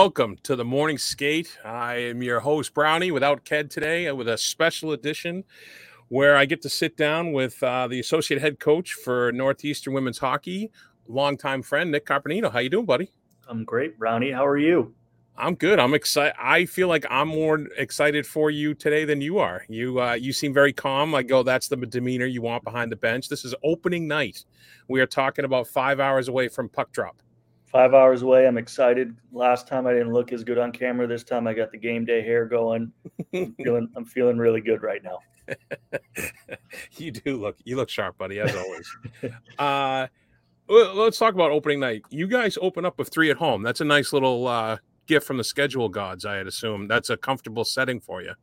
welcome to the morning skate. I am your host, Brownie, without Ked today, uh, with a special edition where I get to sit down with uh, the associate head coach for Northeastern women's hockey, longtime friend Nick Carpenito. How you doing, buddy? I'm great, Brownie. How are you? I'm good. I'm excited. I feel like I'm more excited for you today than you are. You uh, you seem very calm. Like, oh, that's the demeanor you want behind the bench. This is opening night. We are talking about five hours away from puck drop five hours away. I'm excited. Last time I didn't look as good on camera. This time I got the game day hair going. I'm feeling I'm feeling really good right now. you do look you look sharp, buddy, as always. uh let's talk about opening night. You guys open up with three at home. That's a nice little uh gift from the schedule gods, I had assumed. That's a comfortable setting for you.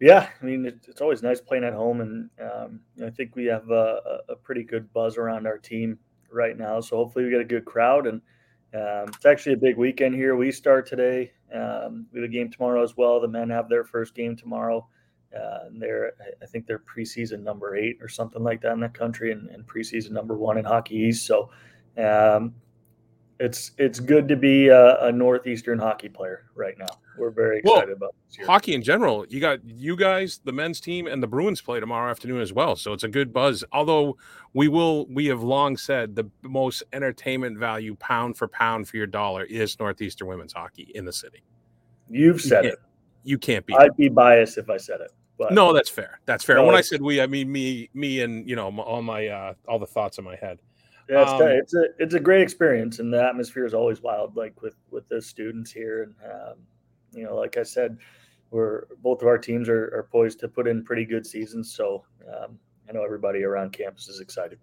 Yeah, I mean it, it's always nice playing at home, and um, I think we have a, a pretty good buzz around our team right now. So hopefully we get a good crowd and um, it's actually a big weekend here. We start today. Um, we have a game tomorrow as well. The men have their first game tomorrow. Uh, they're, I think they're preseason number eight or something like that in the country, and, and preseason number one in Hockey East. So um, it's it's good to be a, a, northeastern hockey player right now. We're very excited well, about hockey in general. You got you guys, the men's team, and the Bruins play tomorrow afternoon as well. So it's a good buzz. Although we will, we have long said the most entertainment value pound for pound for your dollar is northeastern women's hockey in the city. You've said you it. You can't be. I'd be biased if I said it. But no, that's fair. That's fair. No, when I said we, I mean me, me, and you know all my uh, all the thoughts in my head. Yeah, it's, um, it's a it's a great experience, and the atmosphere is always wild. Like with with the students here, and um, you know, like I said, we're both of our teams are, are poised to put in pretty good seasons. So um, I know everybody around campus is excited.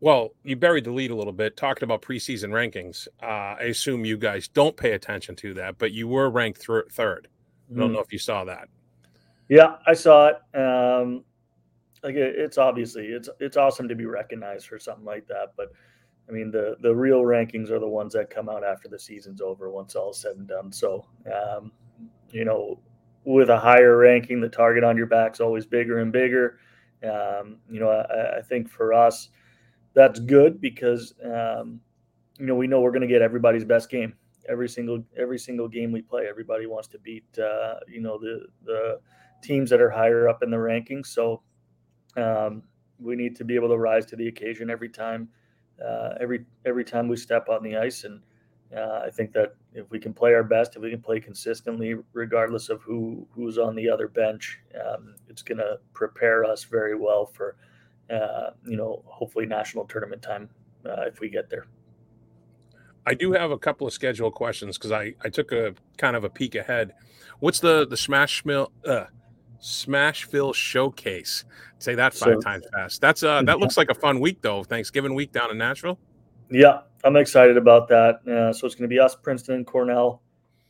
Well, you buried the lead a little bit talking about preseason rankings. Uh, I assume you guys don't pay attention to that, but you were ranked th- third. I don't mm. know if you saw that. Yeah, I saw it. Um, like it, it's obviously it's it's awesome to be recognized for something like that but i mean the the real rankings are the ones that come out after the season's over once all said and done. So um, you know with a higher ranking the target on your back's always bigger and bigger. Um, you know I, I, think for us that's good because um, you know we know we're going to get everybody's best game. Every single every single game we play everybody wants to beat uh, you know the the teams that are higher up in the rankings. So um, we need to be able to rise to the occasion every time, uh, every every time we step on the ice. And uh, I think that if we can play our best, if we can play consistently, regardless of who who's on the other bench, um, it's going to prepare us very well for, uh, you know, hopefully national tournament time uh, if we get there. I do have a couple of schedule questions because I, I took a kind of a peek ahead. What's the the smash mill? Uh, Smashville Showcase. Say that five so, times fast. That's uh that looks like a fun week though. Thanksgiving week down in Nashville. Yeah, I'm excited about that. Uh, so it's going to be us, Princeton, Cornell.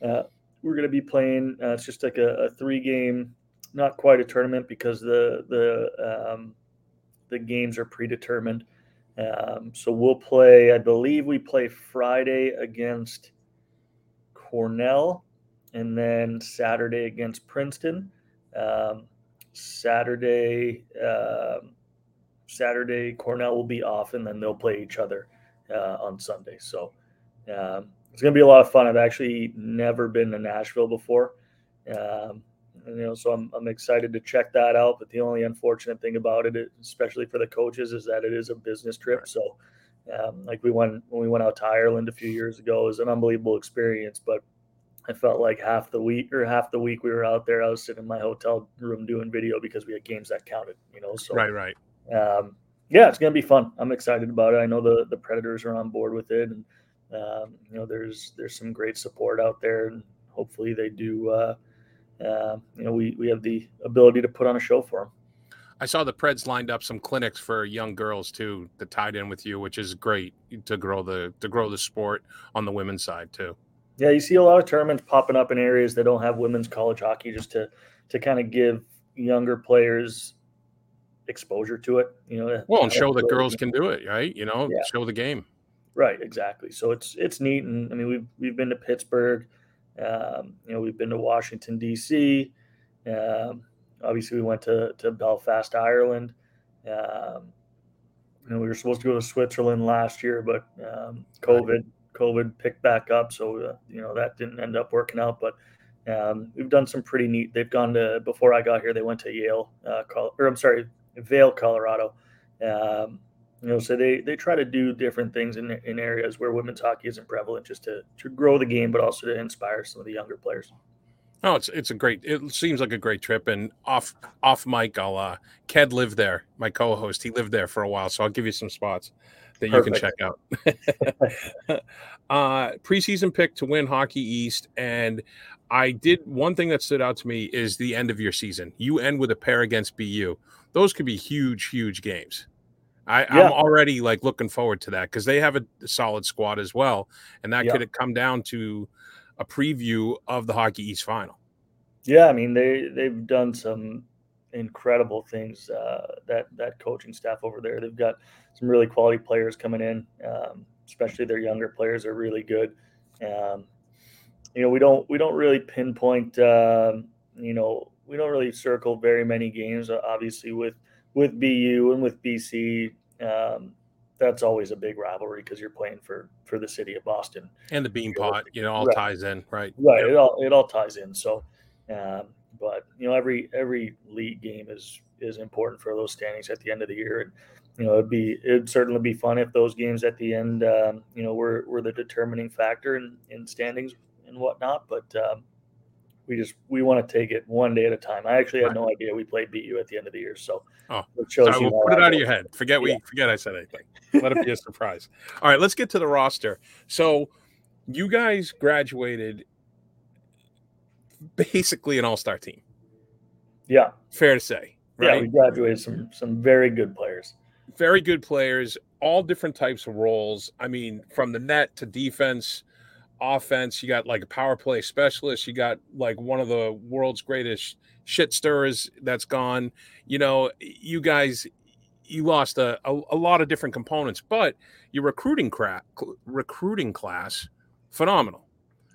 Uh, we're going to be playing. Uh, it's just like a, a, three game, not quite a tournament because the the um, the games are predetermined. Um, so we'll play. I believe we play Friday against Cornell, and then Saturday against Princeton. Um, Saturday, uh, Saturday, Cornell will be off, and then they'll play each other uh, on Sunday. So um, it's going to be a lot of fun. I've actually never been to Nashville before, um, and, you know, so I'm, I'm excited to check that out. But the only unfortunate thing about it, especially for the coaches, is that it is a business trip. So, um, like we went when we went out to Ireland a few years ago, it was an unbelievable experience. But I felt like half the week or half the week we were out there, I was sitting in my hotel room doing video because we had games that counted, you know. So right, right. Um, yeah, it's gonna be fun. I'm excited about it. I know the the Predators are on board with it, and um, you know, there's there's some great support out there, and hopefully they do. Uh, uh, you know, we we have the ability to put on a show for them. I saw the Preds lined up some clinics for young girls too that tied in with you, which is great to grow the to grow the sport on the women's side too. Yeah, you see a lot of tournaments popping up in areas that don't have women's college hockey just to to kind of give younger players exposure to it. You know, well, and show that girls can do it, right? You know, yeah. show the game. Right, exactly. So it's it's neat, and I mean we've we've been to Pittsburgh, um, you know, we've been to Washington D.C. Um, obviously, we went to to Belfast, Ireland. Um, you know, we were supposed to go to Switzerland last year, but um, COVID COVID picked back up, so uh, you know that didn't end up working out. But um, we've done some pretty neat. They've gone to before I got here. They went to Yale, uh, or I'm sorry, Vail, Colorado. Um, you know, so they they try to do different things in in areas where women's hockey isn't prevalent, just to to grow the game, but also to inspire some of the younger players. Oh, it's it's a great. It seems like a great trip. And off off mic, I'll uh, Ked lived there. My co-host, he lived there for a while, so I'll give you some spots that Perfect. you can check out. uh, preseason pick to win Hockey East, and I did one thing that stood out to me is the end of your season. You end with a pair against BU. Those could be huge, huge games. I, am already like looking forward to that because they have a, solid squad as well, and that yeah. could come down to a preview of the Hockey East final. Yeah, I mean they they've done some incredible things. Uh, that that coaching staff over there, they've got some really quality players coming in. Um, especially their younger players are really good. Um, you know, we don't we don't really pinpoint. Uh, you know, we don't really circle very many games. Obviously, with with BU and with BC, um, that's always a big rivalry because you're playing for for the city of Boston and the Beanpot. You know, all right. ties in, right? Right. Yep. It all it all ties in. So, um, but you know, every every league game is is important for those standings at the end of the year, and you know, it'd be it'd certainly be fun if those games at the end, um, you know, were were the determining factor in in standings and whatnot. But um, we just we want to take it one day at a time. I actually had no idea we played BU at the end of the year, so oh, it shows you. We'll put it out of your head. Forget yeah. we forget I said anything. Let it be a surprise. All right, let's get to the roster. So, you guys graduated basically an all-star team. Yeah, fair to say. Right? Yeah, we graduated some some very good players. Very good players, all different types of roles. I mean, from the net to defense offense. You got like a power play specialist. You got like one of the world's greatest shit stirrers that's gone. You know, you guys, you lost a, a, a lot of different components, but your recruiting cra- recruiting class, phenomenal.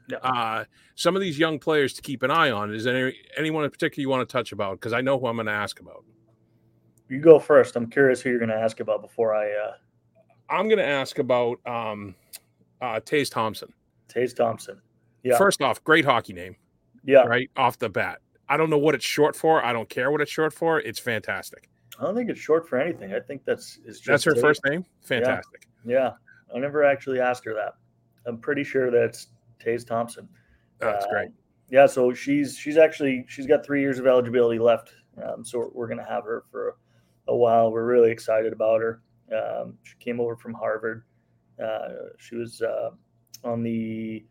Yeah. Uh, some of these young players to keep an eye on. Is there any, anyone in particular you want to touch about? Because I know who I'm going to ask about. You go first. I'm curious who you're going to ask about before I. Uh... I'm going to ask about um, uh, Taze Thompson. Taze Thompson. Yeah. First off, great hockey name. Yeah. Right off the bat. I don't know what it's short for. I don't care what it's short for. It's fantastic. I don't think it's short for anything. I think that's is just that's her first name. Fantastic. Yeah. yeah. I never actually asked her that. I'm pretty sure that's Taze Thompson. that's uh, great. Yeah, so she's she's actually she's got three years of eligibility left. Um, so we're, we're going to have her for a while. We're really excited about her. Um, she came over from Harvard. Uh, she was uh, on the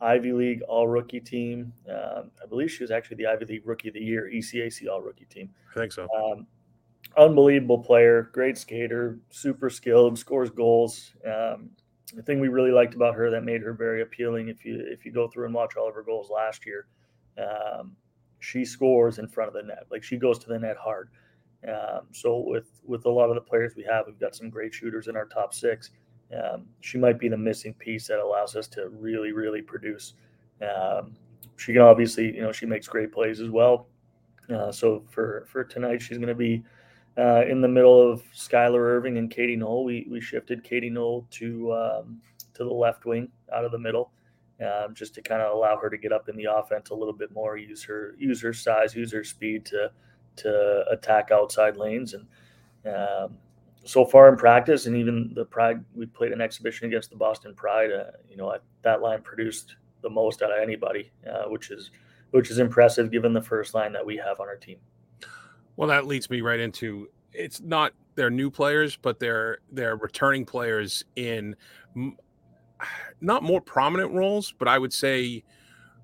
Ivy League All Rookie team. Um, I believe she was actually the Ivy League Rookie of the Year, ECAC All Rookie team. I think so. Um, unbelievable player, great skater, super skilled, scores goals. Um, the thing we really liked about her that made her very appealing, if you if you go through and watch all of her goals last year, um, she scores in front of the net. Like she goes to the net hard. Um, so with with a lot of the players we have, we've got some great shooters in our top six um, she might be the missing piece that allows us to really, really produce. Um, she can obviously, you know, she makes great plays as well. Uh, so for for tonight, she's going to be uh, in the middle of Skylar Irving and Katy Knoll. We we shifted Katy Knoll to um, to the left wing out of the middle, um, just to kind of allow her to get up in the offense a little bit more, use her use her size, use her speed to to attack outside lanes and. Um, so far in practice, and even the Pride, we played an exhibition against the Boston Pride. Uh, you know, that line produced the most out of anybody, uh, which is which is impressive given the first line that we have on our team. Well, that leads me right into it's not they're new players, but they're they're returning players in not more prominent roles, but I would say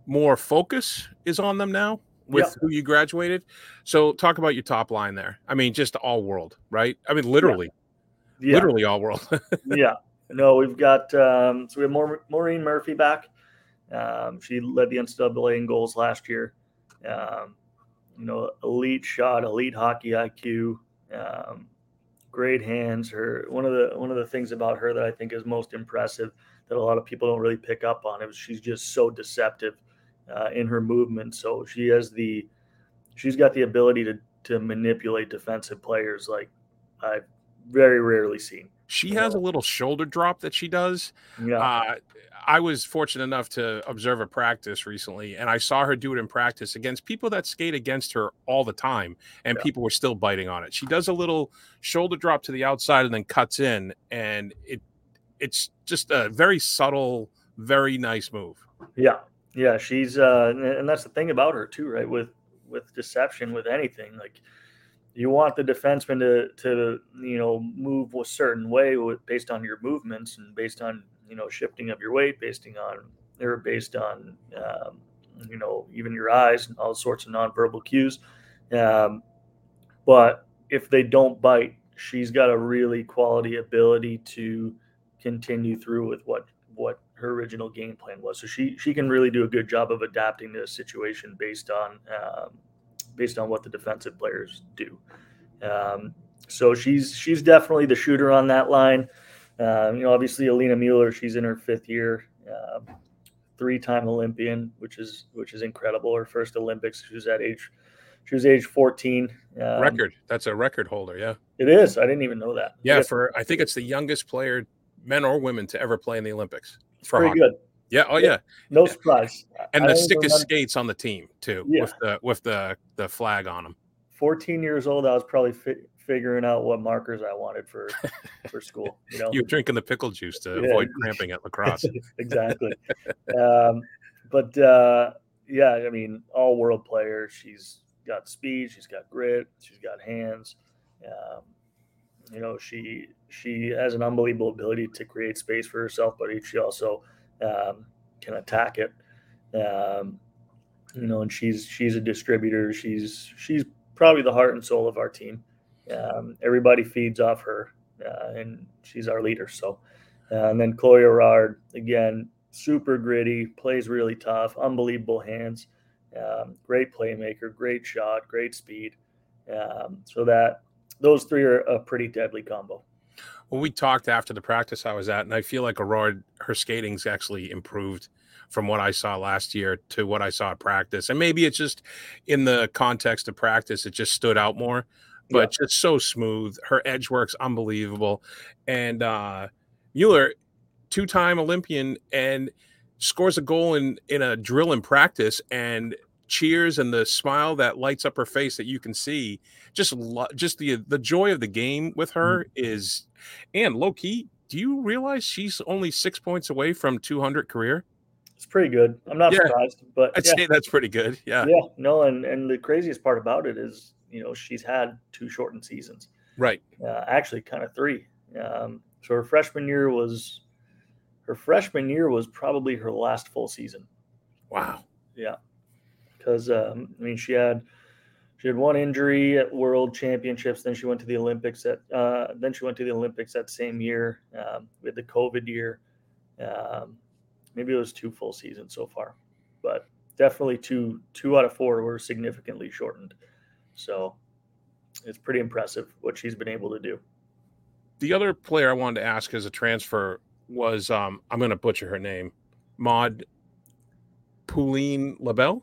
more focus is on them now with yeah. who you graduated. So talk about your top line there. I mean, just all world, right? I mean, literally, yeah. literally all world. yeah. No, we've got um, so we have Maur- Maureen Murphy back. Um, she led the NCAA in goals last year. Um, you know, elite shot, elite hockey IQ, um, great hands. Her one of the one of the things about her that I think is most impressive that a lot of people don't really pick up on is she's just so deceptive uh, in her movement. So she has the she's got the ability to to manipulate defensive players like I've very rarely seen. She has a little shoulder drop that she does. Yeah. Uh, I was fortunate enough to observe a practice recently, and I saw her do it in practice against people that skate against her all the time, and Yeah. people were still biting on it. She does a little shoulder drop to the outside and then cuts in, and it it's just a very subtle, very nice move. Yeah, yeah, she's uh, and that's the thing about her too, right? With with deception, with anything, like you want the defenseman to to you know move a certain way with based on your movements and based on you know shifting of your weight, based on or based on um, you know even your eyes and all sorts of nonverbal cues. Um, but if they don't bite, she's got a really quality ability to continue through with what what her original game plan was. So she she can really do a good job of adapting to a situation based on um, based on what the defensive players do. Um, so she's she's definitely the shooter on that line. Um, you know, obviously Alina Mueller, she's in her fifth year, um, three-time Olympian, which is which is incredible. Her first Olympics, she was at age she was age 14. Um, record. That's a record holder. Yeah. It is. I didn't even know that. Yeah. For I think it's the youngest player, men or women, to ever play in the Olympics. For pretty hockey. good. Yeah. Oh yeah. No surprise. And I the sickest remember- skates on the team too, Yeah. with the with the the flag on them. 14 years old, I was probably fi- figuring out what markers I wanted for for school. You know, You're drinking the pickle juice to Yeah. avoid cramping at lacrosse. exactly. um, but uh, yeah, I mean, all world player. She's got speed. She's got grit. She's got hands. Um, you know, she she has an unbelievable ability to create space for herself, but she also um, can attack it. Um, you know, and she's she's a distributor. She's she's probably the heart and soul of our team. Um, everybody feeds off her, uh, and she's our leader. So, uh, and then Chloe Aurard again, super gritty, plays really tough, unbelievable hands, um, great playmaker, great shot, great speed. Um, so that those three are a pretty deadly combo. Well, we talked after the practice I was at, and I feel like Aurard, her skating's actually improved from what I saw last year to what I saw at practice. And maybe it's just in the context of practice, it just stood out more. But just so smooth. Her edge work's unbelievable. And uh Mueller, two-time Olympian, and scores a goal in in a drill in practice and cheers and the smile that lights up her face that you can see just lo- just the the joy of the game with her is and low key do you realize she's only six points away from 200 career It's pretty good. I'm not Yeah. surprised, but i'd yeah, say that's pretty good yeah, yeah, no, and and the craziest part about it is, you know, she's had two shortened seasons. right uh, actually kind of three. Um, so her freshman year was her freshman year was probably her last full season. wow Yeah, because um, I mean she had she had one injury at World Championships, then she went to the Olympics at uh, then she went to the Olympics that same year. Um, had the COVID year. Um, maybe it was two full seasons so far, but definitely two two out of four were significantly shortened. So it's pretty impressive what she's been able to do. the other player i wanted to ask as a transfer was um i'm going to butcher her name maud Pauline labelle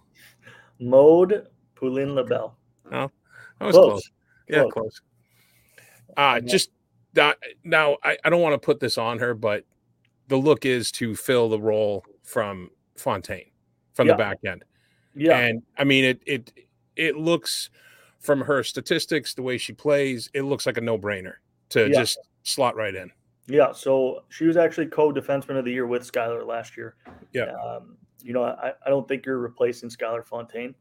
Mode Poulin Labelle. Oh, that was close, Close. yeah Close. close uh Yeah. just that now I, I don't want to put this on her but the look is to fill the role from fontaine from Yeah. the back end Yeah. And I mean, it it it looks from her statistics, the way she plays, it looks like a no brainer to Yeah. just slot right in. Yeah, so she was actually co-defenseman of the year with Skylar last year. Yeah. Um, you know, I, I don't think you're replacing Skylar Fontaine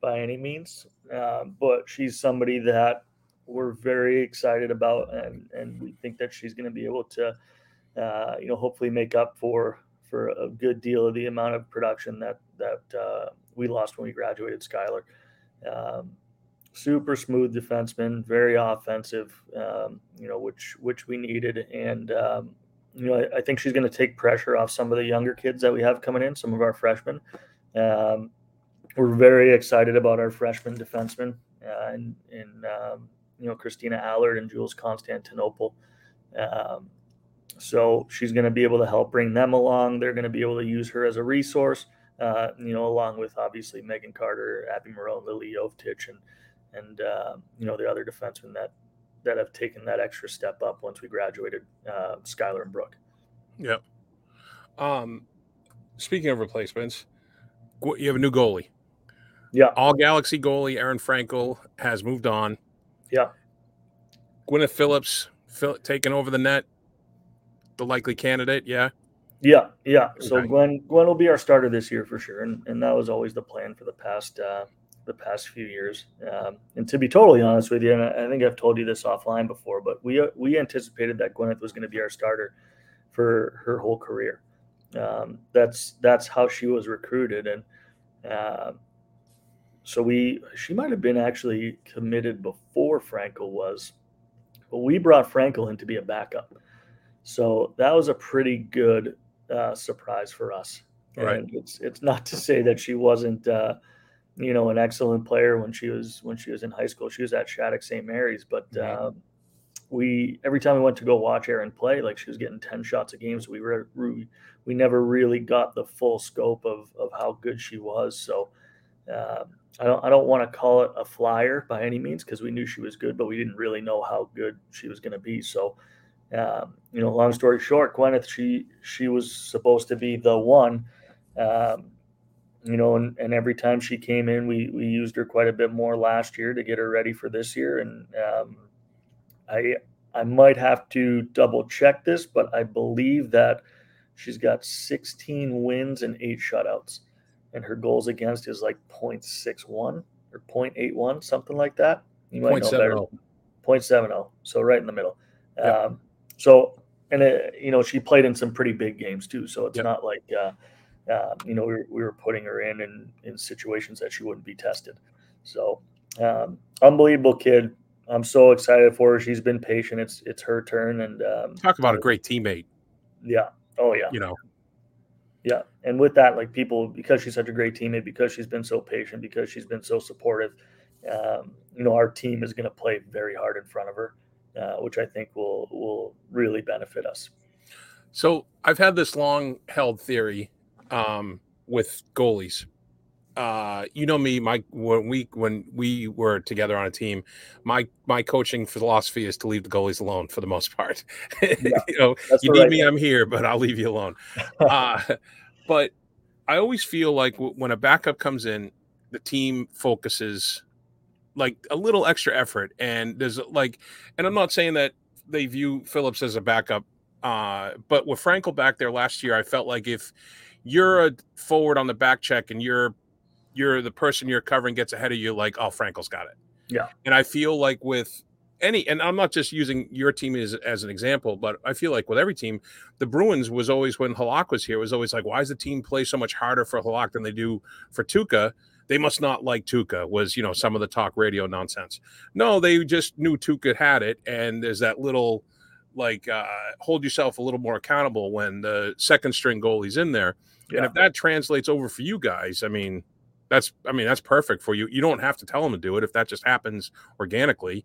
by any means, um, but she's somebody that we're very excited about, and and we think that she's going to be able to, uh, you know, hopefully make up for for a good deal of the amount of production that that uh, we lost when we graduated Skylar. Um, super smooth defenseman, very offensive, um, you know, which which we needed, and um, you know, I, I think she's going to take pressure off some of the younger kids that we have coming in, some of our freshmen. Um, we're very excited about our freshman defensemen, uh, and, and um, you know, Christina Allard and Jules Constantinople. Um, so she's going to be able to help bring them along. They're going to be able to use her as a resource, uh, you know, along with obviously Megan Carter, Abby Moreau, Lily Yovetich, and and uh, you know the other defensemen that that have taken that extra step up once we graduated, uh, Skylar and Brooke. Yep. Um, speaking of replacements, you have a new goalie. Yeah. All Galaxy goalie Aerin Frankel has moved on. Yeah. Gwyneth Phillips Phil, taking over the net, the likely candidate. Yeah. Yeah, yeah. So okay. Gwen Gwen will be our starter this year for sure, and, and that was always the plan for the past uh, the past few years. Um, and to be totally honest with you, and I, I think I've told you this offline before, but we we anticipated that Gwyneth was going to be our starter for her whole career. Um, that's that's how she was recruited, and uh, so we she might have been actually committed before Frankel was, but we brought Frankel in to be a backup. So that was a pretty good uh, surprise for us. Right. And it's it's not to say that she wasn't uh, you know an excellent player when she was when she was in high school. She was at Shattuck St. Mary's, but uh, we every time we went to go watch Aerin play, like she was getting ten shots a game. So we were we, we never really got the full scope of of how good she was. So. Uh, I don't, I don't want to call it a flyer by any means because we knew she was good, but we didn't really know how good she was going to be. So, um, you know, long story short, Gwyneth, she she was supposed to be the one, um, you know, and, and every time she came in, we we used her quite a bit more last year to get her ready for this year. And um, I I might have to double check this, but I believe that she's got 16 wins and eight shutouts, and her goals against is like 0.61 or 0.81, something like that. You might 0. know better. 0.70. So right in the middle. Yep. Um, so, and it, you know, she played in some pretty big games too. So it's yep. not like, uh, uh, you know, we were, we were putting her in, in in situations that she wouldn't be tested. So, um, unbelievable kid. I'm so excited for her. She's been patient. It's it's her turn. And um, talk about a great teammate. Yeah. Oh yeah. You know. Yeah, and with that, like people, because she's such a great teammate, because she's been so patient, because she's been so supportive, um, you know, our team is going to play very hard in front of her. Uh, which I think will will really benefit us. So I've had this long held theory um, with goalies. Uh, you know me, my when we when we were together on a team, my my coaching philosophy is to leave the goalies alone for the most part. Yeah, you know, you need right me, I'm here, but I'll leave you alone. uh, but I always feel like w- when a backup comes in, the team focuses like a little extra effort. And there's like, and I'm not saying that they view Phillips as a backup, uh, but with Frankel back there last year, I felt like if you're a forward on the back check and you're you're the person you're covering gets ahead of you, like, oh, Frankel's got it. Yeah. And I feel like with any, and I'm not just using your team as, as an example, but I feel like with every team, the Bruins was always when Halak was here, was always like, why does the team play so much harder for Halak than they do for Tuukka? they must not like Tuukka was, you know, some of the talk radio nonsense. No, they just knew Tuukka had it. And there's that little like uh, hold yourself a little more accountable when the second string goalie's in there. Yeah. And if that translates over for you guys, I mean, that's I mean, that's perfect for you. You don't have to tell them to do it if that just happens organically.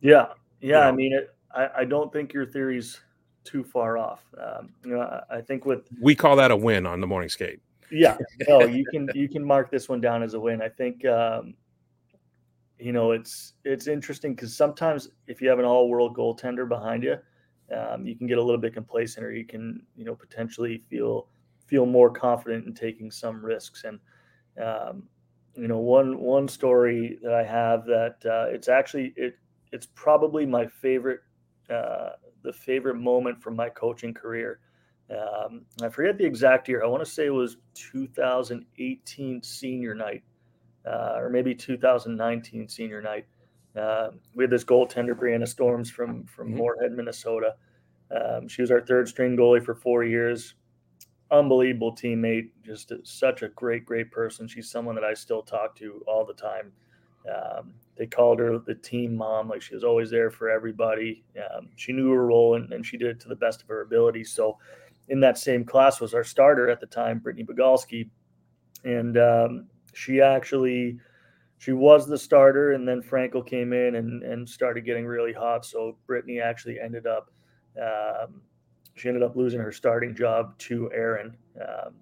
Yeah. Yeah. You know? I mean, it, I, I don't think your theory's too far off. Um, you know, I, I think with we call that a win on the morning skate yeah, no, you can you can mark this one down as a win. I think um, you know it's it's interesting because sometimes if you have an all-world goaltender behind you, um, you can get a little bit complacent, or you can you know potentially feel feel more confident in taking some risks. And um, you know one one story that I have that uh, it's actually it it's probably my favorite uh, the favorite moment from my coaching career um, I forget the exact year. I want to say it was 2018 senior night, uh, or maybe 2019 senior night. Uh, we had this goaltender, Brianna Storms from from mm-hmm. Moorhead, Minnesota. Um, she was our third string goalie for four years. Unbelievable teammate, just such a great, great person. She's someone that I still talk to all the time. Um, they called her the team mom, like she was always there for everybody. Um, she knew her role and, and she did it to the best of her ability. So in that same class was our starter at the time, Brittany Bugalski, and um, she actually she was the starter, and then Frankel came in and and started getting really hot. So Brittany actually ended up um, she ended up losing her starting job to Aerin um,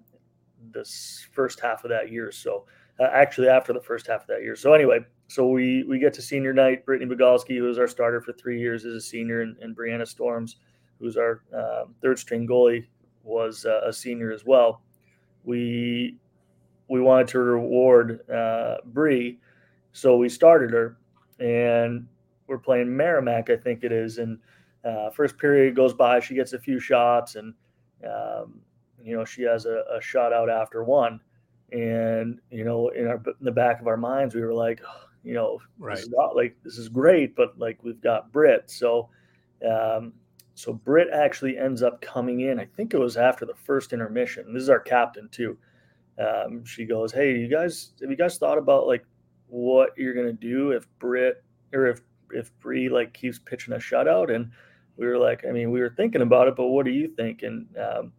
this first half of that year. So uh, actually after the first half of that year. So anyway, so we we get to senior night. Brittany Bugalski, who was our starter for three years, is a senior, and, and Brianna Storms, who's our uh, third string goalie, was uh, a senior as well. We we wanted to reward uh, Bree, so we started her, and we're playing Merrimack, I think it is, and uh, first period goes by, she gets a few shots, and um, you know she has a, a shutout after one, and you know in our in the back of our minds we were like, oh, you know, right. this is not like this is great, but like we've got Brit, so. Um, so Britt actually ends up coming in. I think it was after the first intermission. This is our captain too. Um, she goes, "Hey, you guys, have you guys thought about like what you're gonna do if Britt or if if Bree like keeps pitching a shutout?" And we were like, I mean, we were thinking about it, but what do you think? And um,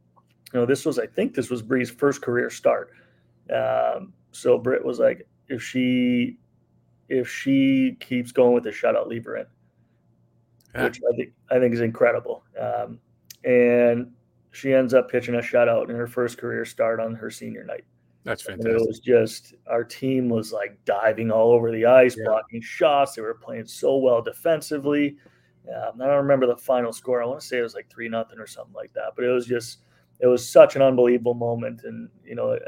you know, this was, I think, this was Bree's first career start. Um, so Britt was like, if she if she keeps going with the shutout, leave her in yeah. which I think I think is incredible. Um, and she ends up pitching a shutout in her first career start on her senior night. That's fantastic. And it was just our team was like diving all over the ice, yeah. blocking shots. They were playing so well defensively. Um, I don't remember the final score. I want to say it was like three nothing or something like that. But it was just it was such an unbelievable moment. And you know,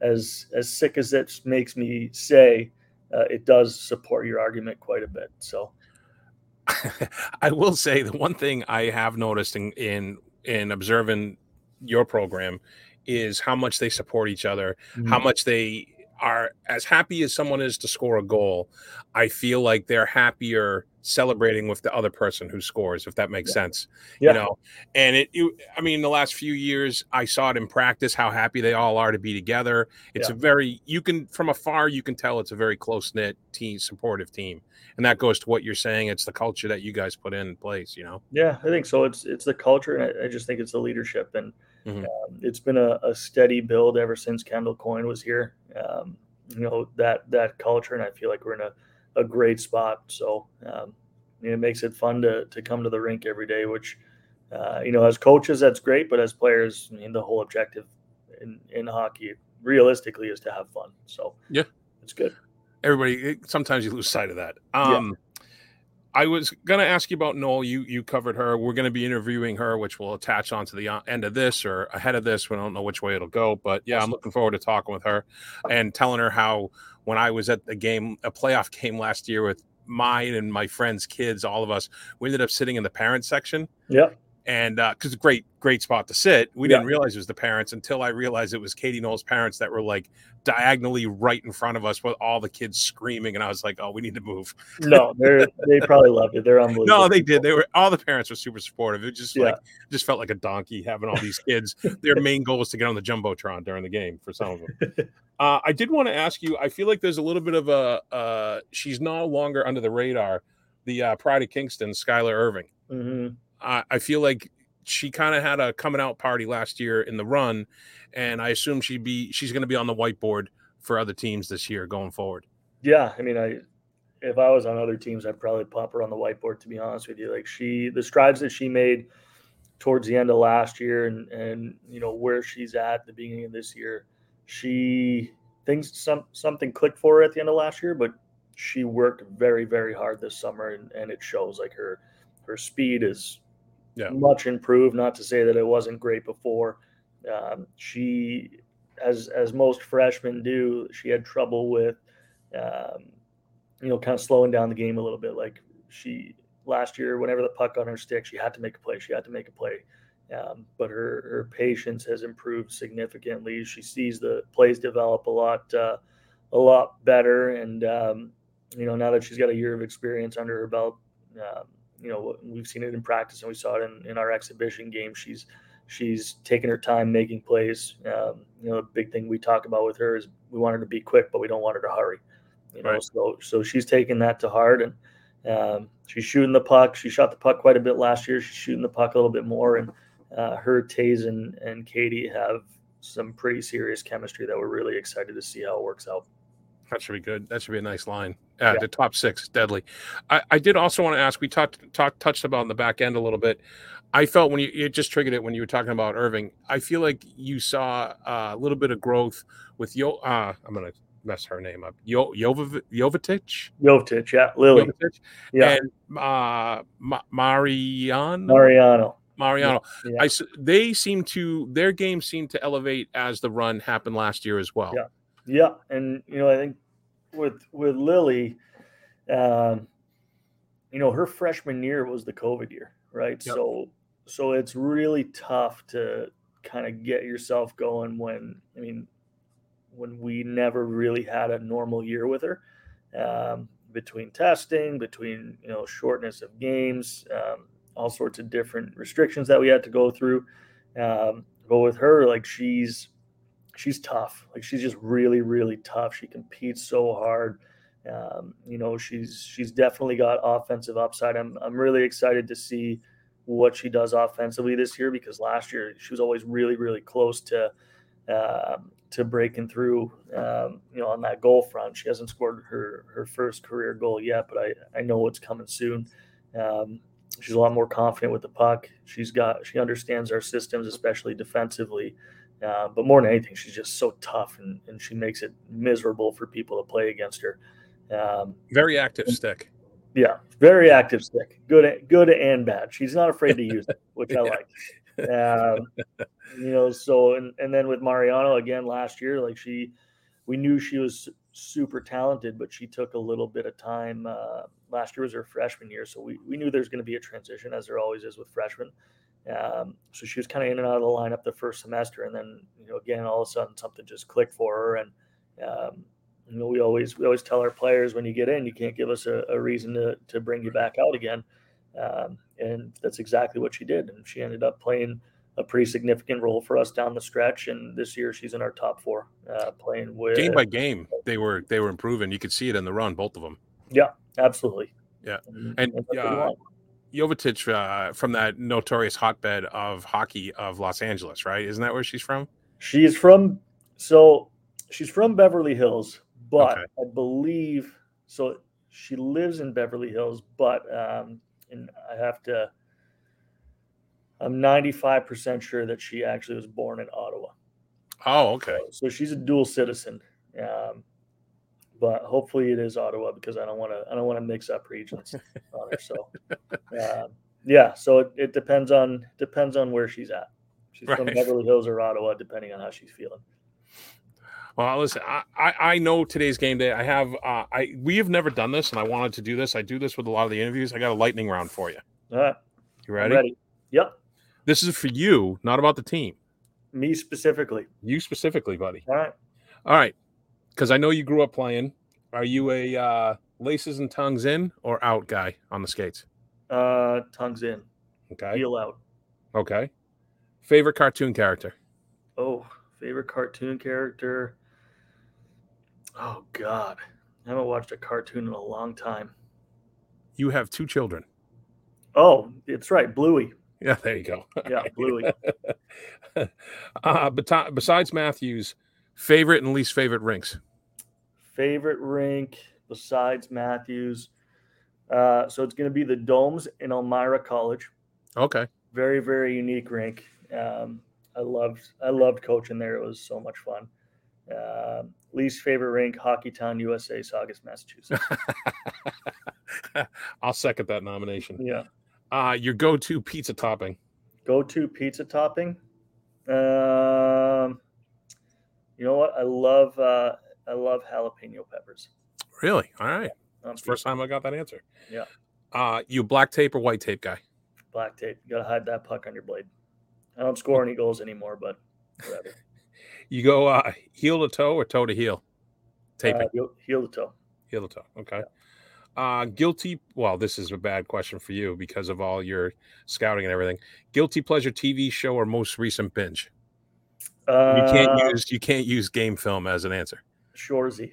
as as sick as it makes me say, uh, it does support your argument quite a bit. So I will say the one thing I have noticed in in, in observing your program is how much they support each other, mm-hmm. how much they are as happy as someone is to score a goal. I feel like they're happier celebrating with the other person who scores, if that makes yeah. sense. Yeah. You know, and it, you, I mean, the last few years, I saw it in practice how happy they all are to be together. It's yeah. a very, you can, from afar, you can tell it's a very close knit team, supportive team. And that goes to what you're saying. It's the culture that you guys put in place, you know? Yeah, I think so. It's, it's the culture. And I, I just think it's the leadership. And mm-hmm. um, it's been a, a, steady build ever since Kendall Coyne was here. Um, you know, that, that culture. And I feel like we're in a, a great spot. So um, it makes it fun to to come to the rink every day. Which uh, you know, as coaches, that's great, but as players, I mean, the whole objective in in hockey realistically is to have fun. So yeah, it's good. Everybody, sometimes you lose sight of that. Um, yeah. I was going to ask you about Knoll. You you covered her. We're going to be interviewing her, which will attach onto the uh, end of this or ahead of this. We don't know which way it'll go, but yeah, I'm looking forward to talking with her and telling her how when I was at the game, a playoff game last year with mine and my friends' kids, all of us, we ended up sitting in the parents section. Yeah. And because uh, great, great spot to sit. We yeah. didn't realize it was the parents until I realized it was Katy Knoll's parents that were like diagonally right in front of us with all the kids screaming. And I was like, oh, we need to move. No, they're, they probably loved it. They're unbelievable. No, they did. They were, all the parents were super supportive. It just yeah. like, just felt like a donkey having all these kids. Their main goal was to get on the Jumbotron during the game for some of them. Uh, I did want to ask you. I feel like there's a little bit of a. Uh, she's no longer under the radar. The uh, Pride of Kingston, Skylar Irving. Mm-hmm. I feel like she kind of had a coming out party last year in the run, and I assume she'd be she's going to be on the whiteboard for other teams this year going forward. Yeah, I mean, I if I was on other teams, I'd probably pop her on the whiteboard. To be honest with you, like she the strides that she made towards the end of last year, and and you know where she's at the beginning of this year she things some something clicked for her at the end of last year, but she worked very very hard this summer, and, and it shows. Like her her speed is yeah. much improved. Not to say that it wasn't great before. Um, she, as as most freshmen do, she had trouble with, um, you know, kind of slowing down the game a little bit. Like she last year, whenever the puck on her stick, she had to make a play. She had to make a play. Um, but her, her patience has improved significantly. She sees the plays develop a lot, uh, a lot better. And, um, you know, now that she's got a year of experience under her belt, um, you know, we've seen it in practice and we saw it in, in our exhibition game. She's, she's taking her time making plays. Um, you know, a big thing we talk about with her is we want her to be quick, but we don't want her to hurry. You know, right. so so she's taking that to heart, and um, she's shooting the puck. She shot the puck quite a bit last year. She's shooting the puck a little bit more, and uh, her, Taze, and, and Katy have some pretty serious chemistry that we're really excited to see how it works out. That should be good. That should be a nice line. Uh, yeah. The top six, deadly. I, I did also want to ask. We talked talked touched about in the back end a little bit. I felt when you it just triggered it when you were talking about Irving. I feel like you saw uh, a little bit of growth with Yo. Uh, I'm gonna mess her name up. Yo Yovetich. Yovetich, yeah, Lily, yeah, And uh, Ma- Mariano. Mariano. Mariano. Yeah. I they seem to their game seemed to elevate as the run happened last year as well. Yeah. Yeah, and you know, I think with with Lily, um, you know, her freshman year was the COVID year, right? Yep. So so it's really tough to kind of get yourself going when I mean when we never really had a normal year with her. Um, between testing, between you know shortness of games, um, all sorts of different restrictions that we had to go through. Um, but with her, like she's she's tough. Like she's just really, really tough. She competes so hard. Um, you know, she's she's definitely got offensive upside. I'm I'm really excited to see what she does offensively this year because last year she was always really, really close to um, to breaking through. Um, you know, on that goal front, she hasn't scored her her first career goal yet, but I I know it's coming soon. Um, she's a lot more confident with the puck. She's got she understands our systems, especially defensively. Uh, but more than anything, she's just so tough and, and she makes it miserable for people to play against her. Um, Very active stick. yeah, very active stick, good, good and bad. She's not afraid to use it, which I like. Um, you know, so and and then with Mariano again last year, like she, we knew she was super talented, but she took a little bit of time. Uh, last year was her freshman year, so we we knew there's going to be a transition, as there always is with freshmen. Um, so she was kind of in and out of the lineup the first semester, and then you know again all of a sudden something just clicked for her, and um, you know we always we always tell our players when you get in, you can't give us a, a reason to to bring you back out again, um, and that's exactly what she did, and she ended up playing a pretty significant role for us down the stretch, and this year she's in our top four, uh, playing with Game by game, they were they were improving. You could see it in the run, both of them. Yeah, absolutely, Yeah. and, And, uh, want. Yovetich uh, from that notorious hotbed of hockey of Los Angeles, right? Isn't that where she's from? She's from so she's from Beverly Hills, but Okay. I believe so. She lives in Beverly Hills, but um, and I have to. I'm 95 percent sure that she actually was born in Ottawa, Oh, okay. so she's a dual citizen. Um, but hopefully it is Ottawa because I don't want to. I don't want to mix up regions on her. So, um, yeah. So it, it depends on depends on where she's at. She's from Beverly Hills or Ottawa, depending on how she's feeling. Well, listen, I, I I know today's game day. I have uh, I we have never done this, and I wanted to do this. I do this with a lot of the interviews. I got a lightning round for you. All right. You I'm ready? ready. Yep. This is for you, not about the team. Me specifically. You specifically, buddy. All right. All right, because I know you grew up playing. Are you a uh, laces and tongues in or out guy on the skates? Uh, tongues in, Okay. heel out. Okay. Favorite cartoon character? Oh, favorite cartoon character. Oh God, I haven't watched a cartoon in a long time. You have two children. Oh, it's right, Bluey. Yeah, there you go. Yeah, Bluey. uh, besides Matthews, favorite and least favorite rinks? favorite rink besides Matthews. Uh, so it's going to be the Domes in Elmira College. Okay. Very, very unique rink. Um, I loved, I loved coaching there. It was so much fun. Um least favorite rink, Hockey Town, USA, Saugus, Massachusetts. I'll second that nomination. yeah. Uh, your go-to pizza topping? Go to pizza topping. Um, you know what? I love, uh, I love jalapeno peppers. Really? All right. That's the first time I got that answer. Yeah. Uh, you black tape or white tape guy? Black tape. You got to hide that puck on your blade. I don't score any goals anymore, but whatever. You go uh, heel to toe or toe to heel? Taping. Uh, heel, heel to toe. heel to toe. Okay. Uh, guilty. Well, this is a bad question for you because of all your scouting and everything. Guilty pleasure TV show or most recent binge? Uh, You can't use you can't use game film as an answer. Shoresy.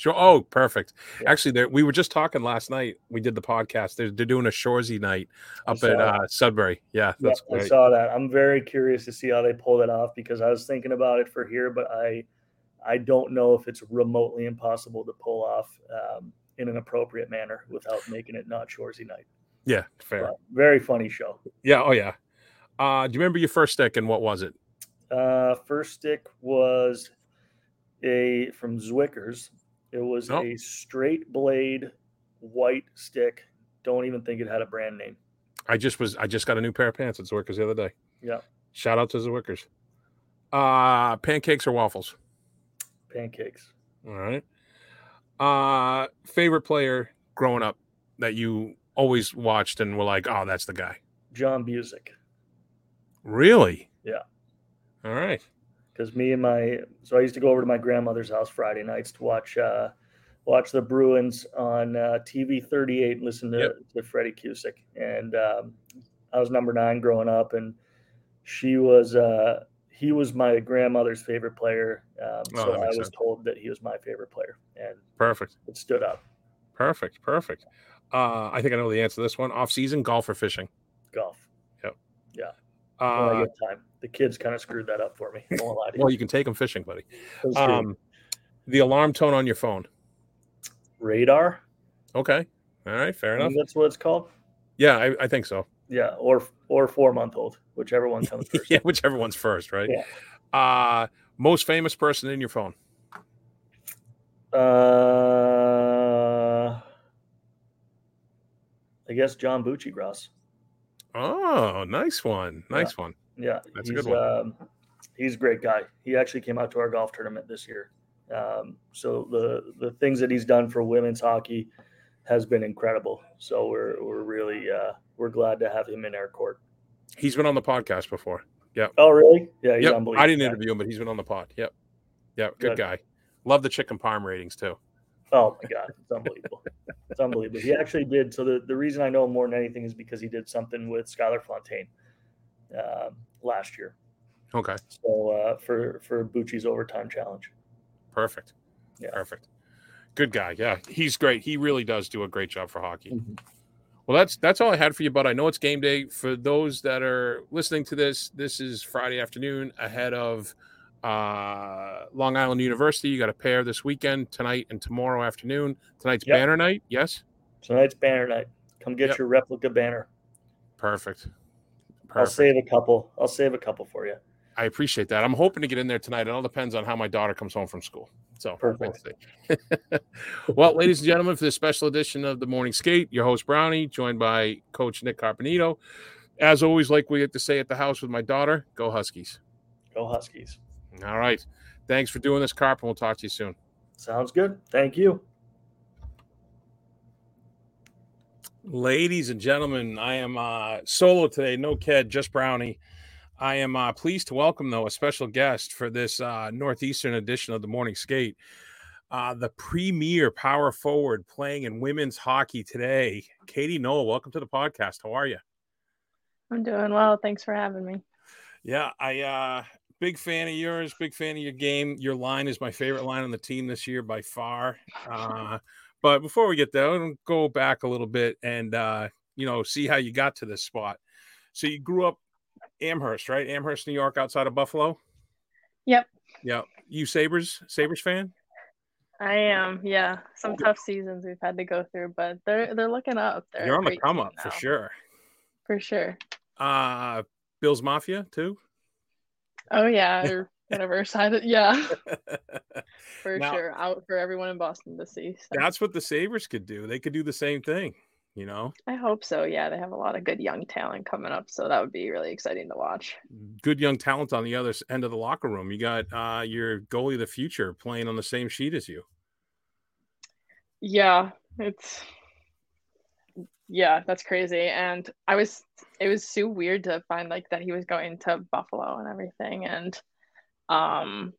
Sure. Oh, perfect. Yeah. Actually, there we were just talking last night. We did the podcast. They're, they're doing a Shoresy night up at uh, Sudbury. Yeah, Yeah, that's I saw that. I'm very curious to see how they pull that off because I was thinking about it for here, but I I don't know if it's remotely impossible to pull off um, in an appropriate manner without making it not Shoresy night. Yeah, fair. But very funny show. Yeah. Oh yeah. Uh, do you remember your first stick and what was it? Uh, first stick was a from Zwickers. It was Nope. a straight blade white stick. Don't even think it had a brand name. I just was I just got a new pair of pants at Zwickers the other day. Yeah, Shout out to Zwickers. Uh pancakes or waffles? pancakes. All right. Uh favorite player growing up that you always watched and were like, oh, that's the guy. John Bucyk. Really? Yeah. All right. because me and my so I used to go over to my grandmother's house Friday nights to watch uh, watch the Bruins on uh, TV 38 and listen to, Yep. to Freddie Cusick. And um, I was number nine growing up, and she was uh, he was my grandmother's favorite player. Um, Oh, so I was sense. told that he was my favorite player, and Perfect. it stood up. Perfect. Perfect. Uh I think I know the answer to this one. Off season, golf or fishing? Golf. when I Uh time. The kids kind of screwed that up for me. I won't lie to you. well, you can take them fishing, buddy. Um the alarm tone on your phone. radar. Okay. All right, fair enough. that's what it's called. Yeah, I, I think so. Yeah, or or four month old, whichever one comes first. yeah, whichever one's first, right? Yeah. Uh most famous person in your phone. Uh, I guess John Buccigross. Oh, nice one. Nice one. Yeah, That's a he's, good one. Um, he's a great guy. He actually came out to our golf tournament this year. Um, so the the things that he's done for women's hockey has been incredible. So we're we're really uh, we're glad to have him in our court. He's been on the podcast before. Yeah. Oh, really? Yeah, he's Yep. unbelievable. I didn't interview him, but he's been on the pod. Yep. Yep. Good Good. guy. Love the chicken parm ratings too. Oh my god, it's unbelievable. it's unbelievable. He actually did. So the, the reason I know him more than anything is because he did something with Skylar Fontaine um, last year. Okay. So uh, for for Bucci's overtime challenge. Perfect. Yeah. Perfect. Good guy. Yeah. He's great. He really does do a great job for hockey. Mhm. Well, that's that's all I had for you, but I know it's game day. For those that are listening to this, this is Friday afternoon ahead of uh, Long Island University. You got a pair this weekend, tonight and tomorrow afternoon. Tonight's Yep. banner night. Yes. Tonight's banner night. Come get Yep. your replica banner. Perfect. I'll save a couple. I'll save a couple for you. I appreciate that. I'm hoping to get in there tonight. It all depends on how my daughter comes home from school. So we'll Perfect. well, ladies and gentlemen, for this special edition of the Morning Skate, your host Brownie, joined by Coach Nick Carpenito. As always, like we like to say at the house with my daughter, go Huskies. Go Huskies. All right. Thanks for doing this, Carp, and we'll talk to you soon. Sounds good. Thank you. Ladies and gentlemen, I am uh, solo today, no kid, just Brownie. I am uh, pleased to welcome, though, a special guest for this uh, Northeastern edition of the Morning Skate. Uh, the premier power forward playing in women's hockey today, Katy Knoll. Welcome to the podcast. How are you? I'm doing well. Thanks for having me. Yeah, I uh big fan of yours, big fan of your game. Your line is my favorite line on the team this year by far. Uh but before we get there, I'll go back a little bit and uh you know, see how you got to this spot. So you grew up Amherst, right? Amherst, New York outside of Buffalo? Yep. Yeah. You Sabres, Sabres fan? I am. Yeah, some tough seasons we've had to go through, but they're they're looking up. They're You're on the come up for sure. For sure. Uh Bills Mafia too? Oh yeah, whatever side. Yeah, for Now- sure. Out for everyone in Boston to see. So. That's what the Sabres could do. They could do the same thing, you know. I hope so. Yeah, they have a lot of good young talent coming up, so that would be really exciting to watch. good young talent on the other end of the locker room. You got uh, your goalie of the future playing on the same sheet as you. Yeah, it's yeah, that's crazy. And I was it was so weird to find like that he was going to Buffalo and everything. And um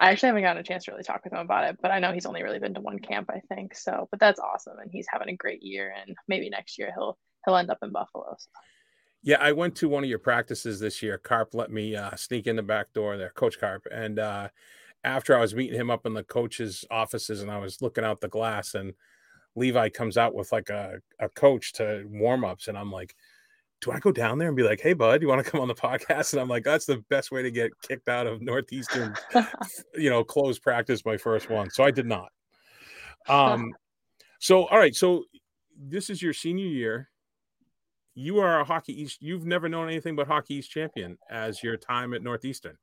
I actually haven't gotten a chance to really talk with him about it, but I know he's only really been to one camp, I think. So but that's awesome and he's having a great year and maybe next year he'll he'll end up in Buffalo. So. Yeah, I went to one of your practices this year. Carp let me uh, sneak in the back door there, Coach Carp. And uh, after I was meeting him up in the coach's offices and I was looking out the glass, and Levi comes out with like a, a coach to warm ups. And I'm like, do I go down there and be like, hey, bud, you want to come on the podcast? And I'm like, that's the best way to get kicked out of Northeastern, you know, close practice, my first one. So I did not. Um, so, all right. So this is your senior year you are a hockey east you've never known anything but hockey east champion as your time at northeastern